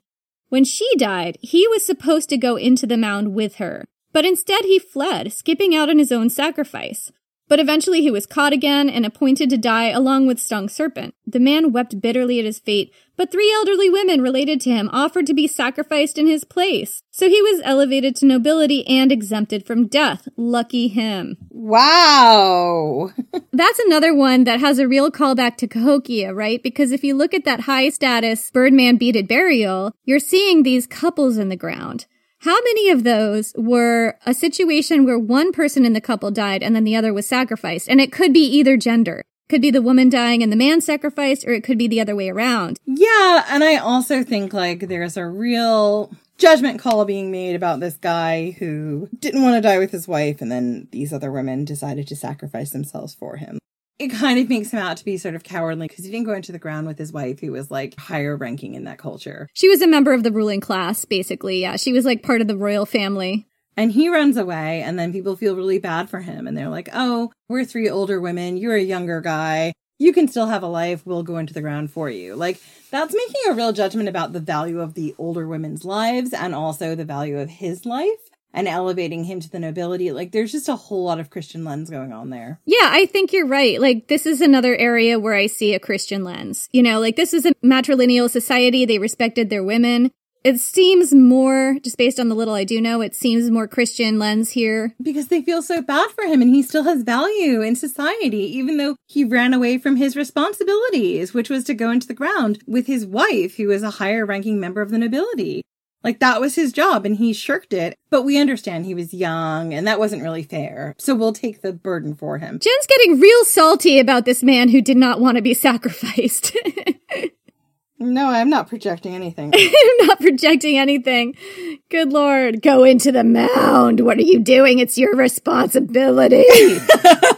When she died, he was supposed to go into the mound with her, but instead he fled, skipping out on his own sacrifice. But eventually he was caught again and appointed to die along with Stung Serpent. The man wept bitterly at his fate, but three elderly women related to him offered to be sacrificed in his place. So he was elevated to nobility and exempted from death. Lucky him. Wow. That's another one that has a real callback to Cahokia, right? Because if you look at that high status Birdman beaded burial, you're seeing these couples in the ground. How many of those were a situation where one person in the couple died and then the other was sacrificed? And it could be either gender. Could be the woman dying and the man sacrificed, or it could be the other way around. Yeah, and I also think like there's a real judgment call being made about this guy who didn't want to die with his wife, and then these other women decided to sacrifice themselves for him it kind of makes him out to be sort of cowardly because he didn't go into the ground with his wife, who was like higher ranking in that culture. She was a member of the ruling class, basically. Yeah, she was like part of the royal family. And he runs away, and then people feel really bad for him. And they're like, oh, we're three older women. You're a younger guy. you can still have a life, we'll go into the ground for you. Like, that's making a real judgment about the value of the older women's lives and also the value of his life and elevating him to the nobility. Like, there's just a whole lot of Christian lens going on there. Yeah, I think you're right. Like, this is another area where I see a Christian lens. You know, like, this is a matrilineal society. They respected their women. It seems more, just based on the little I do know, it seems more Christian lens here. Because they feel so bad for him and he still has value in society, even though he ran away from his responsibilities, which was to go into the ground with his wife, who was a higher ranking member of the nobility. Like that was his job and he shirked it. But we understand he was young and that wasn't really fair. So we'll take the burden for him. Jen's getting real salty about this man who did not want to be sacrificed. no, I'm not projecting anything. I'm not projecting anything. Good lord. Go into the mound. What are you doing? It's your responsibility.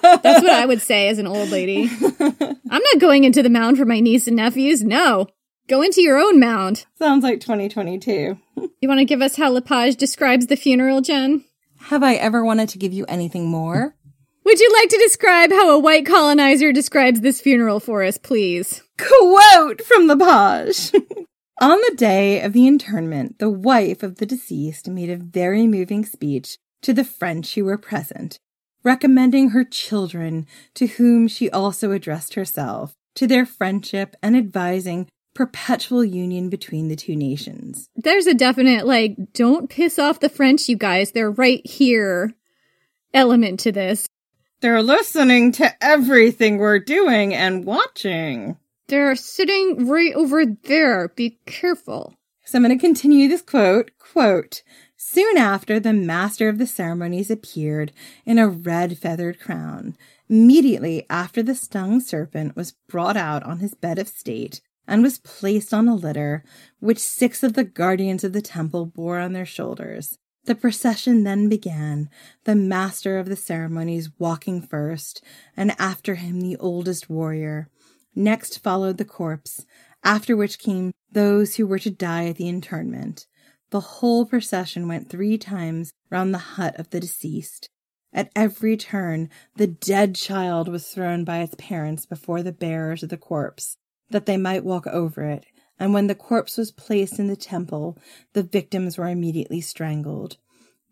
That's what I would say as an old lady. I'm not going into the mound for my niece and nephews. No. Go into your own mound. Sounds like 2022. You want to give us how Lepage describes the funeral, Jen? Have I ever wanted to give you anything more? Would you like to describe how a white colonizer describes this funeral for us, please? Quote from Lepage. On the day of the internment, the wife of the deceased made a very moving speech to the French who were present, recommending her children, to whom she also addressed herself, to their friendship and advising perpetual union between the two nations. There's a definite, like, don't piss off the French, you guys. They're right here element to this. They're listening to everything we're doing and watching. They're sitting right over there. Be careful. So I'm going to continue this quote. Quote, Soon after, the master of the ceremonies appeared in a red feathered crown. Immediately after the stung serpent was brought out on his bed of state, and was placed on a litter, which six of the guardians of the temple bore on their shoulders. The procession then began, the master of the ceremonies walking first, and after him the oldest warrior. Next followed the corpse, after which came those who were to die at the internment. The whole procession went three times round the hut of the deceased. At every turn, the dead child was thrown by its parents before the bearers of the corpse, that they might walk over it, and when the corpse was placed in the temple, the victims were immediately strangled.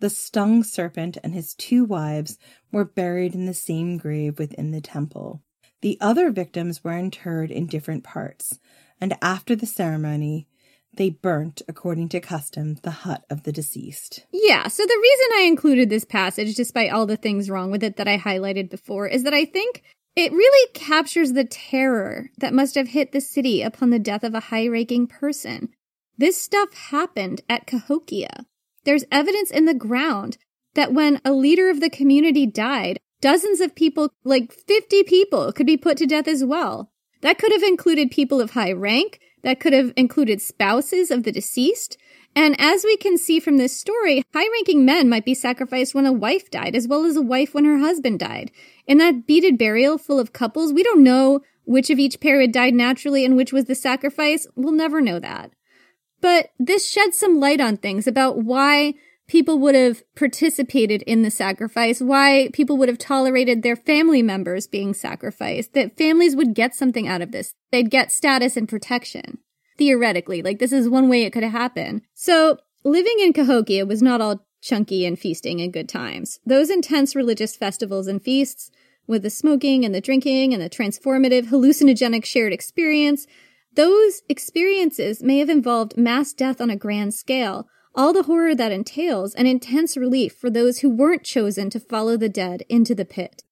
The stung serpent and his two wives were buried in the same grave within the temple. The other victims were interred in different parts, and after the ceremony, they burnt, according to custom, the hut of the deceased. Yeah, so the reason I included this passage, despite all the things wrong with it that I highlighted before, is that I think it really captures the terror that must have hit the city upon the death of a high ranking person. This stuff happened at Cahokia. There's evidence in the ground that when a leader of the community died, dozens of people, like 50 people, could be put to death as well. That could have included people of high rank, that could have included spouses of the deceased, and as we can see from this story, high ranking men might be sacrificed when a wife died, as well as a wife when her husband died. In that beaded burial full of couples, we don't know which of each pair had died naturally and which was the sacrifice. We'll never know that. But this sheds some light on things about why people would have participated in the sacrifice, why people would have tolerated their family members being sacrificed, that families would get something out of this. They'd get status and protection theoretically. Like, this is one way it could have happened. So, living in Cahokia was not all chunky and feasting and good times. Those intense religious festivals and feasts, with the smoking and the drinking and the transformative, hallucinogenic shared experience, those experiences may have involved mass death on a grand scale, all the horror that entails, and intense relief for those who weren't chosen to follow the dead into the pit.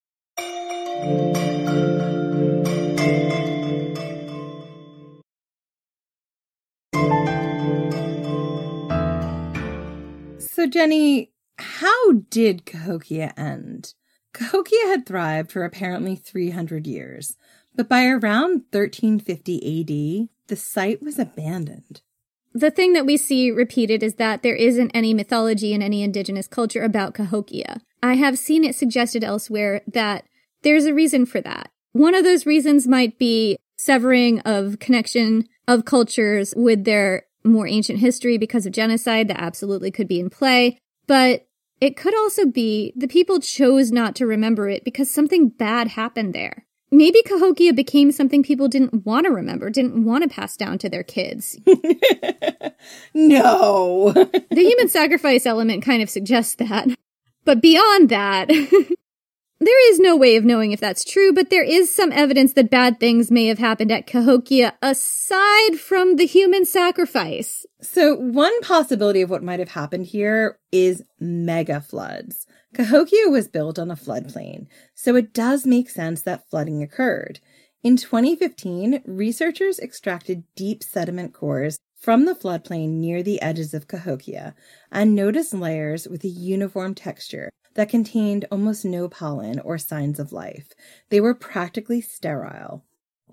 So, Jenny, how did Cahokia end? Cahokia had thrived for apparently 300 years, but by around 1350 AD, the site was abandoned. The thing that we see repeated is that there isn't any mythology in any indigenous culture about Cahokia. I have seen it suggested elsewhere that there's a reason for that. One of those reasons might be severing of connection of cultures with their more ancient history because of genocide that absolutely could be in play. But it could also be the people chose not to remember it because something bad happened there. Maybe Cahokia became something people didn't want to remember, didn't want to pass down to their kids. no. the human sacrifice element kind of suggests that. But beyond that, there is no way of knowing if that's true, but there is some evidence that bad things may have happened at Cahokia aside from the human sacrifice. So, one possibility of what might have happened here is mega floods. Cahokia was built on a floodplain, so it does make sense that flooding occurred. In 2015, researchers extracted deep sediment cores from the floodplain near the edges of Cahokia and noticed layers with a uniform texture that contained almost no pollen or signs of life. They were practically sterile.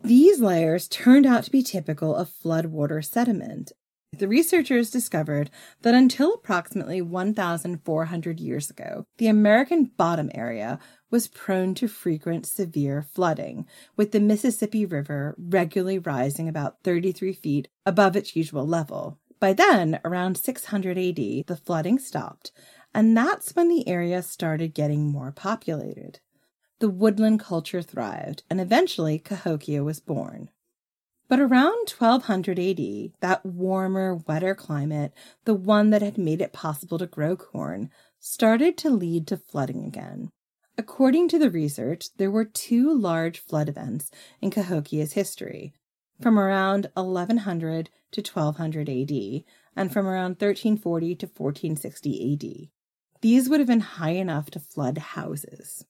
These layers turned out to be typical of floodwater sediment, the researchers discovered that until approximately 1,400 years ago, the American bottom area was prone to frequent severe flooding, with the Mississippi River regularly rising about 33 feet above its usual level. By then, around 600 AD, the flooding stopped, and that's when the area started getting more populated. The woodland culture thrived, and eventually Cahokia was born. But around 1200 AD, that warmer, wetter climate, the one that had made it possible to grow corn, started to lead to flooding again. According to the research, there were two large flood events in Cahokia's history, from around 1100 to 1200 AD, and from around 1340 to 1460 AD. These would have been high enough to flood houses.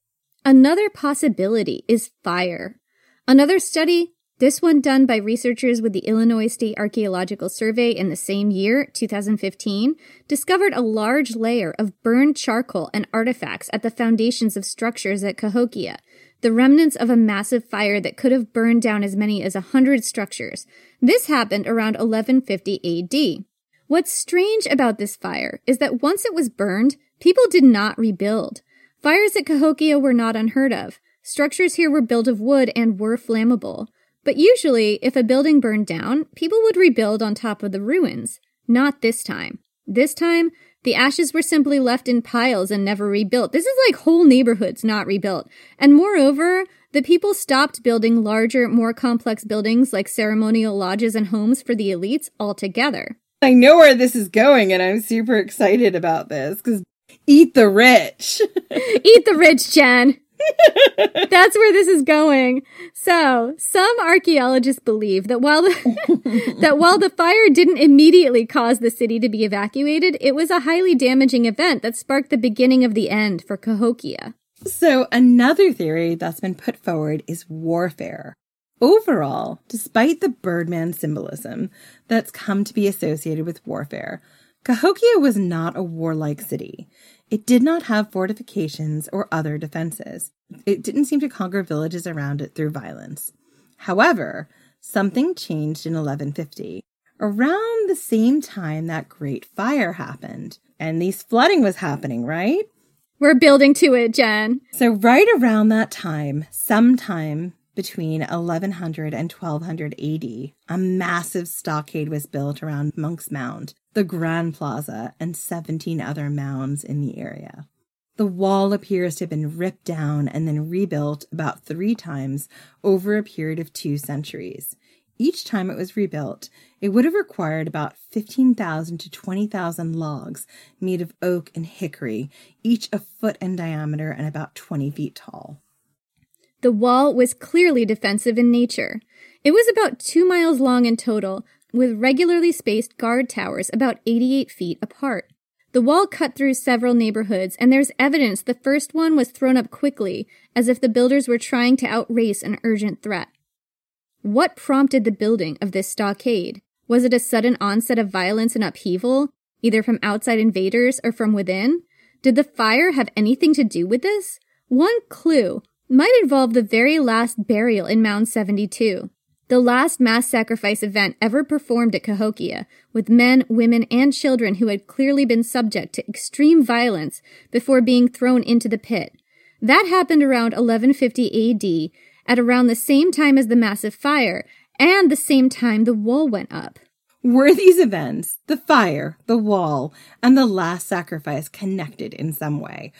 Another possibility is fire. Another study this one done by researchers with the Illinois State Archaeological Survey in the same year, 2015, discovered a large layer of burned charcoal and artifacts at the foundations of structures at Cahokia, the remnants of a massive fire that could have burned down as many as a hundred structures. This happened around 1150 AD. What's strange about this fire is that once it was burned, people did not rebuild. Fires at Cahokia were not unheard of. Structures here were built of wood and were flammable. But usually, if a building burned down, people would rebuild on top of the ruins. Not this time. This time, the ashes were simply left in piles and never rebuilt. This is like whole neighborhoods not rebuilt. And moreover, the people stopped building larger, more complex buildings like ceremonial lodges and homes for the elites altogether. I know where this is going, and I'm super excited about this because eat the rich. eat the rich, Jen. That's where this is going. So, some archaeologists believe that while the that while the fire didn't immediately cause the city to be evacuated, it was a highly damaging event that sparked the beginning of the end for Cahokia. So, another theory that's been put forward is warfare. Overall, despite the Birdman symbolism that's come to be associated with warfare, Cahokia was not a warlike city. It did not have fortifications or other defenses. It didn't seem to conquer villages around it through violence. However, something changed in 1150, around the same time that Great Fire happened. And these flooding was happening, right? We're building to it, Jen. So, right around that time, sometime between 1100 and 1200 AD, a massive stockade was built around Monk's Mound, the Grand Plaza, and 17 other mounds in the area. The wall appears to have been ripped down and then rebuilt about three times over a period of two centuries. Each time it was rebuilt, it would have required about 15,000 to 20,000 logs made of oak and hickory, each a foot in diameter and about 20 feet tall. The wall was clearly defensive in nature. It was about two miles long in total, with regularly spaced guard towers about 88 feet apart. The wall cut through several neighborhoods, and there's evidence the first one was thrown up quickly, as if the builders were trying to outrace an urgent threat. What prompted the building of this stockade? Was it a sudden onset of violence and upheaval, either from outside invaders or from within? Did the fire have anything to do with this? One clue might involve the very last burial in Mound 72 the last mass sacrifice event ever performed at Cahokia, with men, women, and children who had clearly been subject to extreme violence before being thrown into the pit. That happened around 1150 AD, at around the same time as the massive fire, and the same time the wall went up. Were these events, the fire, the wall, and the last sacrifice connected in some way?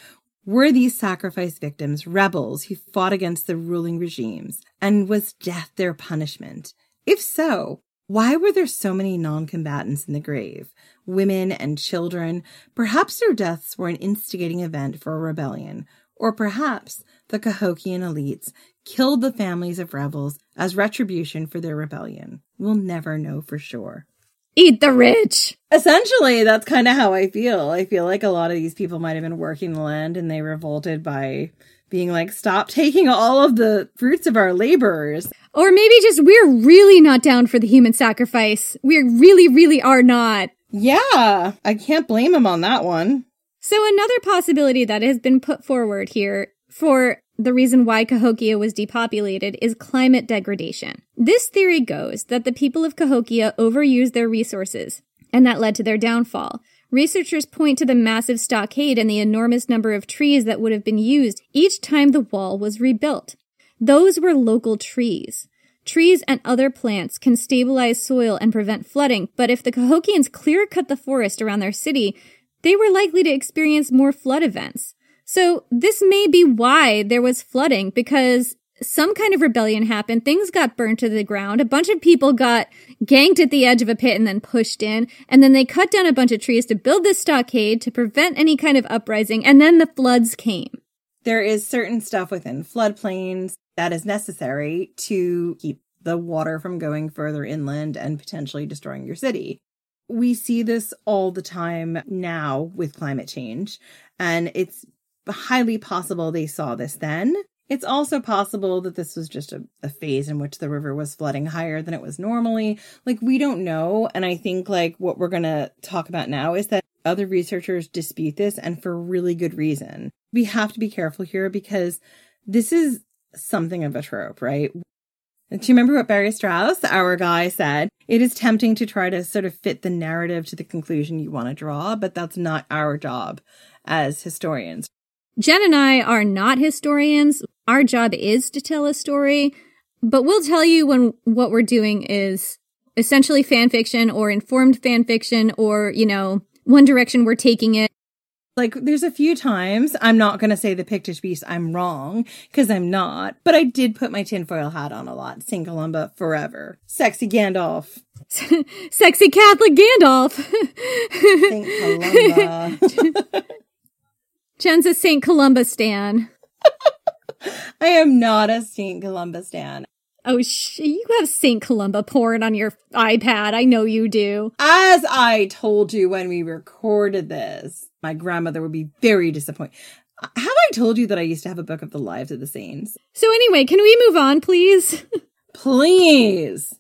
Were these sacrifice victims rebels who fought against the ruling regimes? And was death their punishment? If so, why were there so many non combatants in the grave? Women and children? Perhaps their deaths were an instigating event for a rebellion. Or perhaps the Cahokian elites killed the families of rebels as retribution for their rebellion. We'll never know for sure. Eat the rich. Essentially, that's kind of how I feel. I feel like a lot of these people might have been working the land and they revolted by being like, stop taking all of the fruits of our labors. Or maybe just we're really not down for the human sacrifice. We really, really are not. Yeah, I can't blame him on that one. So, another possibility that has been put forward here for the reason why Cahokia was depopulated is climate degradation. This theory goes that the people of Cahokia overused their resources, and that led to their downfall. Researchers point to the massive stockade and the enormous number of trees that would have been used each time the wall was rebuilt. Those were local trees. Trees and other plants can stabilize soil and prevent flooding, but if the Cahokians clear cut the forest around their city, they were likely to experience more flood events. So this may be why there was flooding because some kind of rebellion happened. Things got burned to the ground. A bunch of people got ganked at the edge of a pit and then pushed in. And then they cut down a bunch of trees to build this stockade to prevent any kind of uprising. And then the floods came. There is certain stuff within floodplains that is necessary to keep the water from going further inland and potentially destroying your city. We see this all the time now with climate change, and it's highly possible they saw this then. It's also possible that this was just a, a, phase in which the river was flooding higher than it was normally. Like, we don't know. And I think, like, what we're going to talk about now is that other researchers dispute this and for really good reason. We have to be careful here because this is something of a trope, right? Do you remember what Barry Strauss, our guy, said? It is tempting to try to sort of fit the narrative to the conclusion you want to draw, but that's not our job as historians. Jen and I are not historians. Our job is to tell a story, but we'll tell you when what we're doing is essentially fan fiction or informed fan fiction or, you know, one direction we're taking it. Like, there's a few times I'm not going to say the Pictish Beast I'm wrong, because I'm not, but I did put my tinfoil hat on a lot. St. Columba forever. Sexy Gandalf. Sexy Catholic Gandalf. St. Jen's a St. Columba stan. I am not a St. Columba stan. Oh, sh- you have St. Columba porn on your iPad. I know you do. As I told you when we recorded this, my grandmother would be very disappointed. Have I told you that I used to have a book of the lives of the saints? So, anyway, can we move on, please? please.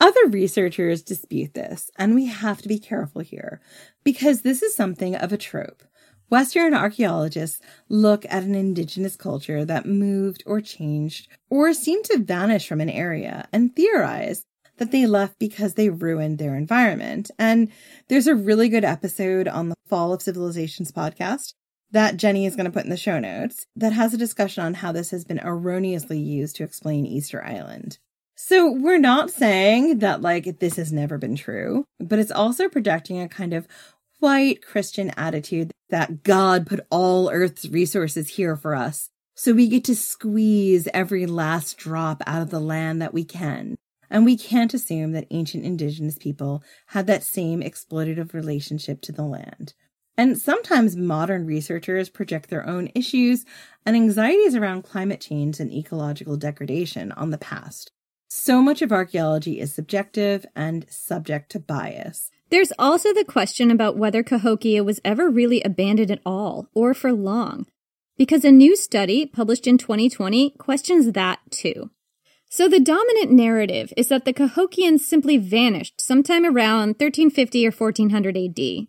Other researchers dispute this, and we have to be careful here because this is something of a trope. Western archaeologists look at an indigenous culture that moved or changed or seemed to vanish from an area and theorize that they left because they ruined their environment. And there's a really good episode on the Fall of Civilizations podcast that Jenny is going to put in the show notes that has a discussion on how this has been erroneously used to explain Easter Island. So we're not saying that like this has never been true, but it's also projecting a kind of white Christian attitude that God put all Earth's resources here for us. So we get to squeeze every last drop out of the land that we can. And we can't assume that ancient indigenous people had that same exploitative relationship to the land. And sometimes modern researchers project their own issues and anxieties around climate change and ecological degradation on the past. So much of archaeology is subjective and subject to bias. There's also the question about whether Cahokia was ever really abandoned at all or for long, because a new study published in 2020 questions that too. So the dominant narrative is that the Cahokians simply vanished sometime around 1350 or 1400 AD.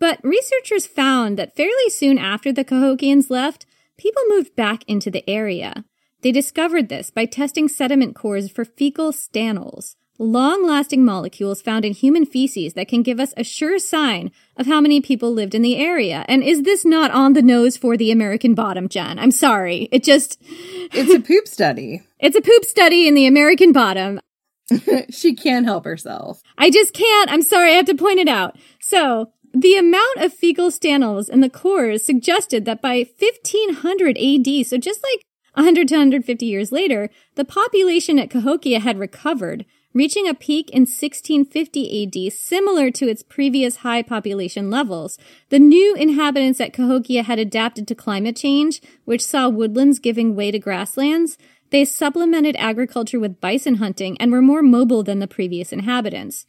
But researchers found that fairly soon after the Cahokians left, people moved back into the area. They discovered this by testing sediment cores for fecal stanols, long lasting molecules found in human feces that can give us a sure sign of how many people lived in the area. And is this not on the nose for the American bottom, Jen? I'm sorry. It just. It's a poop study. it's a poop study in the American bottom. she can't help herself. I just can't. I'm sorry. I have to point it out. So, The amount of fecal stanols in the cores suggested that by 1500 AD, so just like 100 to 150 years later, the population at Cahokia had recovered, reaching a peak in 1650 AD similar to its previous high population levels. The new inhabitants at Cahokia had adapted to climate change, which saw woodlands giving way to grasslands. They supplemented agriculture with bison hunting and were more mobile than the previous inhabitants.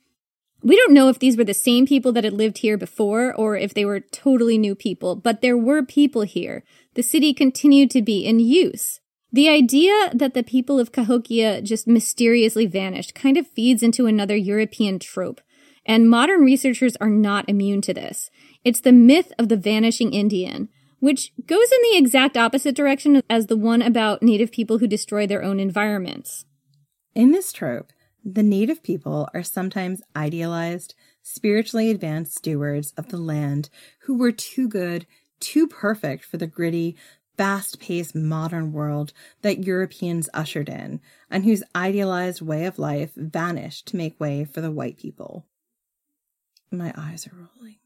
We don't know if these were the same people that had lived here before or if they were totally new people, but there were people here. The city continued to be in use. The idea that the people of Cahokia just mysteriously vanished kind of feeds into another European trope, and modern researchers are not immune to this. It's the myth of the vanishing Indian, which goes in the exact opposite direction as the one about native people who destroy their own environments. In this trope, the native people are sometimes idealized, spiritually advanced stewards of the land who were too good, too perfect for the gritty, fast paced modern world that Europeans ushered in, and whose idealized way of life vanished to make way for the white people. My eyes are rolling.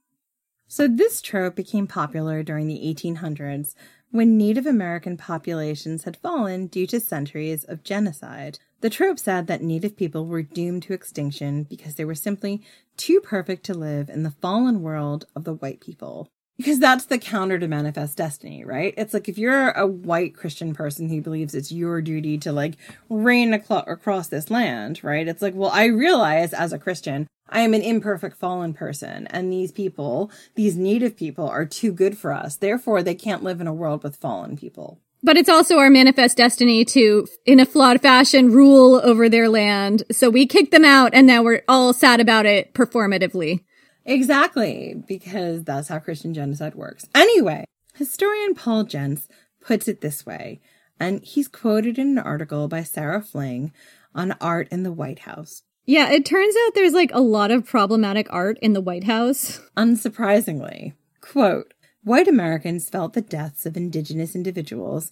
So, this trope became popular during the 1800s when Native American populations had fallen due to centuries of genocide. The trope said that Native people were doomed to extinction because they were simply too perfect to live in the fallen world of the white people because that's the counter to manifest destiny, right? It's like if you're a white Christian person who believes it's your duty to like reign across this land, right? It's like, well, I realize as a Christian, I am an imperfect fallen person, and these people, these native people, are too good for us. Therefore, they can't live in a world with fallen people. But it's also our manifest destiny to, in a flawed fashion, rule over their land. So we kick them out, and now we're all sad about it performatively. Exactly, because that's how Christian genocide works. Anyway, historian Paul Jentz puts it this way, and he's quoted in an article by Sarah Fling on art in the White House. Yeah, it turns out there's like a lot of problematic art in the White House. Unsurprisingly, quote, white Americans felt the deaths of indigenous individuals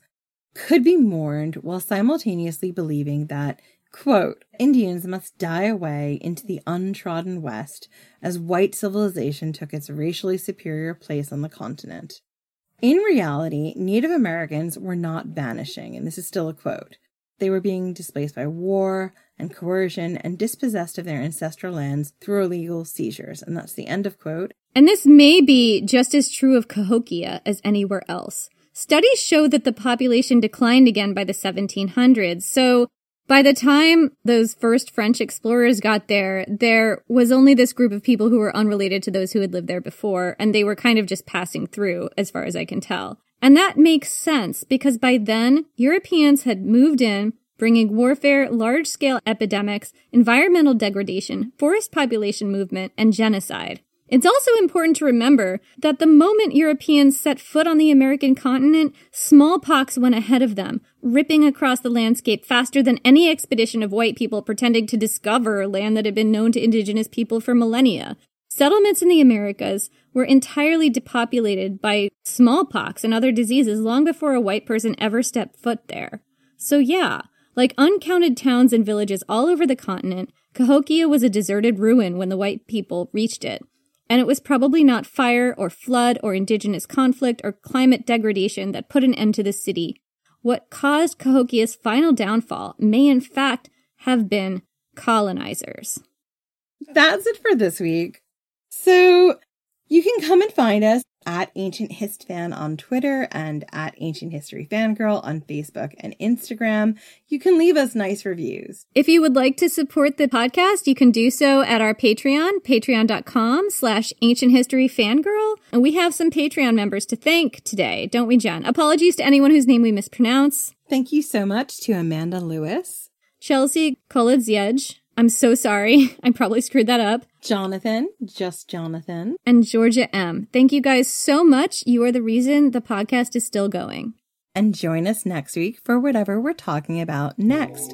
could be mourned while simultaneously believing that Quote, Indians must die away into the untrodden West as white civilization took its racially superior place on the continent. In reality, Native Americans were not vanishing, and this is still a quote. They were being displaced by war and coercion and dispossessed of their ancestral lands through illegal seizures. And that's the end of quote. And this may be just as true of Cahokia as anywhere else. Studies show that the population declined again by the 1700s, so by the time those first French explorers got there, there was only this group of people who were unrelated to those who had lived there before, and they were kind of just passing through, as far as I can tell. And that makes sense because by then, Europeans had moved in, bringing warfare, large scale epidemics, environmental degradation, forest population movement, and genocide. It's also important to remember that the moment Europeans set foot on the American continent, smallpox went ahead of them, ripping across the landscape faster than any expedition of white people pretending to discover land that had been known to indigenous people for millennia. Settlements in the Americas were entirely depopulated by smallpox and other diseases long before a white person ever stepped foot there. So yeah, like uncounted towns and villages all over the continent, Cahokia was a deserted ruin when the white people reached it and it was probably not fire or flood or indigenous conflict or climate degradation that put an end to the city. What caused Cahokia's final downfall may in fact have been colonizers. That's it for this week. So you can come and find us at Ancient Hist Fan on Twitter and at Ancient History Fangirl on Facebook and Instagram. You can leave us nice reviews. If you would like to support the podcast, you can do so at our Patreon, patreon.com slash ancient history fangirl. And we have some Patreon members to thank today, don't we, Jen? Apologies to anyone whose name we mispronounce. Thank you so much to Amanda Lewis, Chelsea Kolodziej, I'm so sorry. I probably screwed that up. Jonathan, just Jonathan. And Georgia M. Thank you guys so much. You are the reason the podcast is still going. And join us next week for whatever we're talking about next.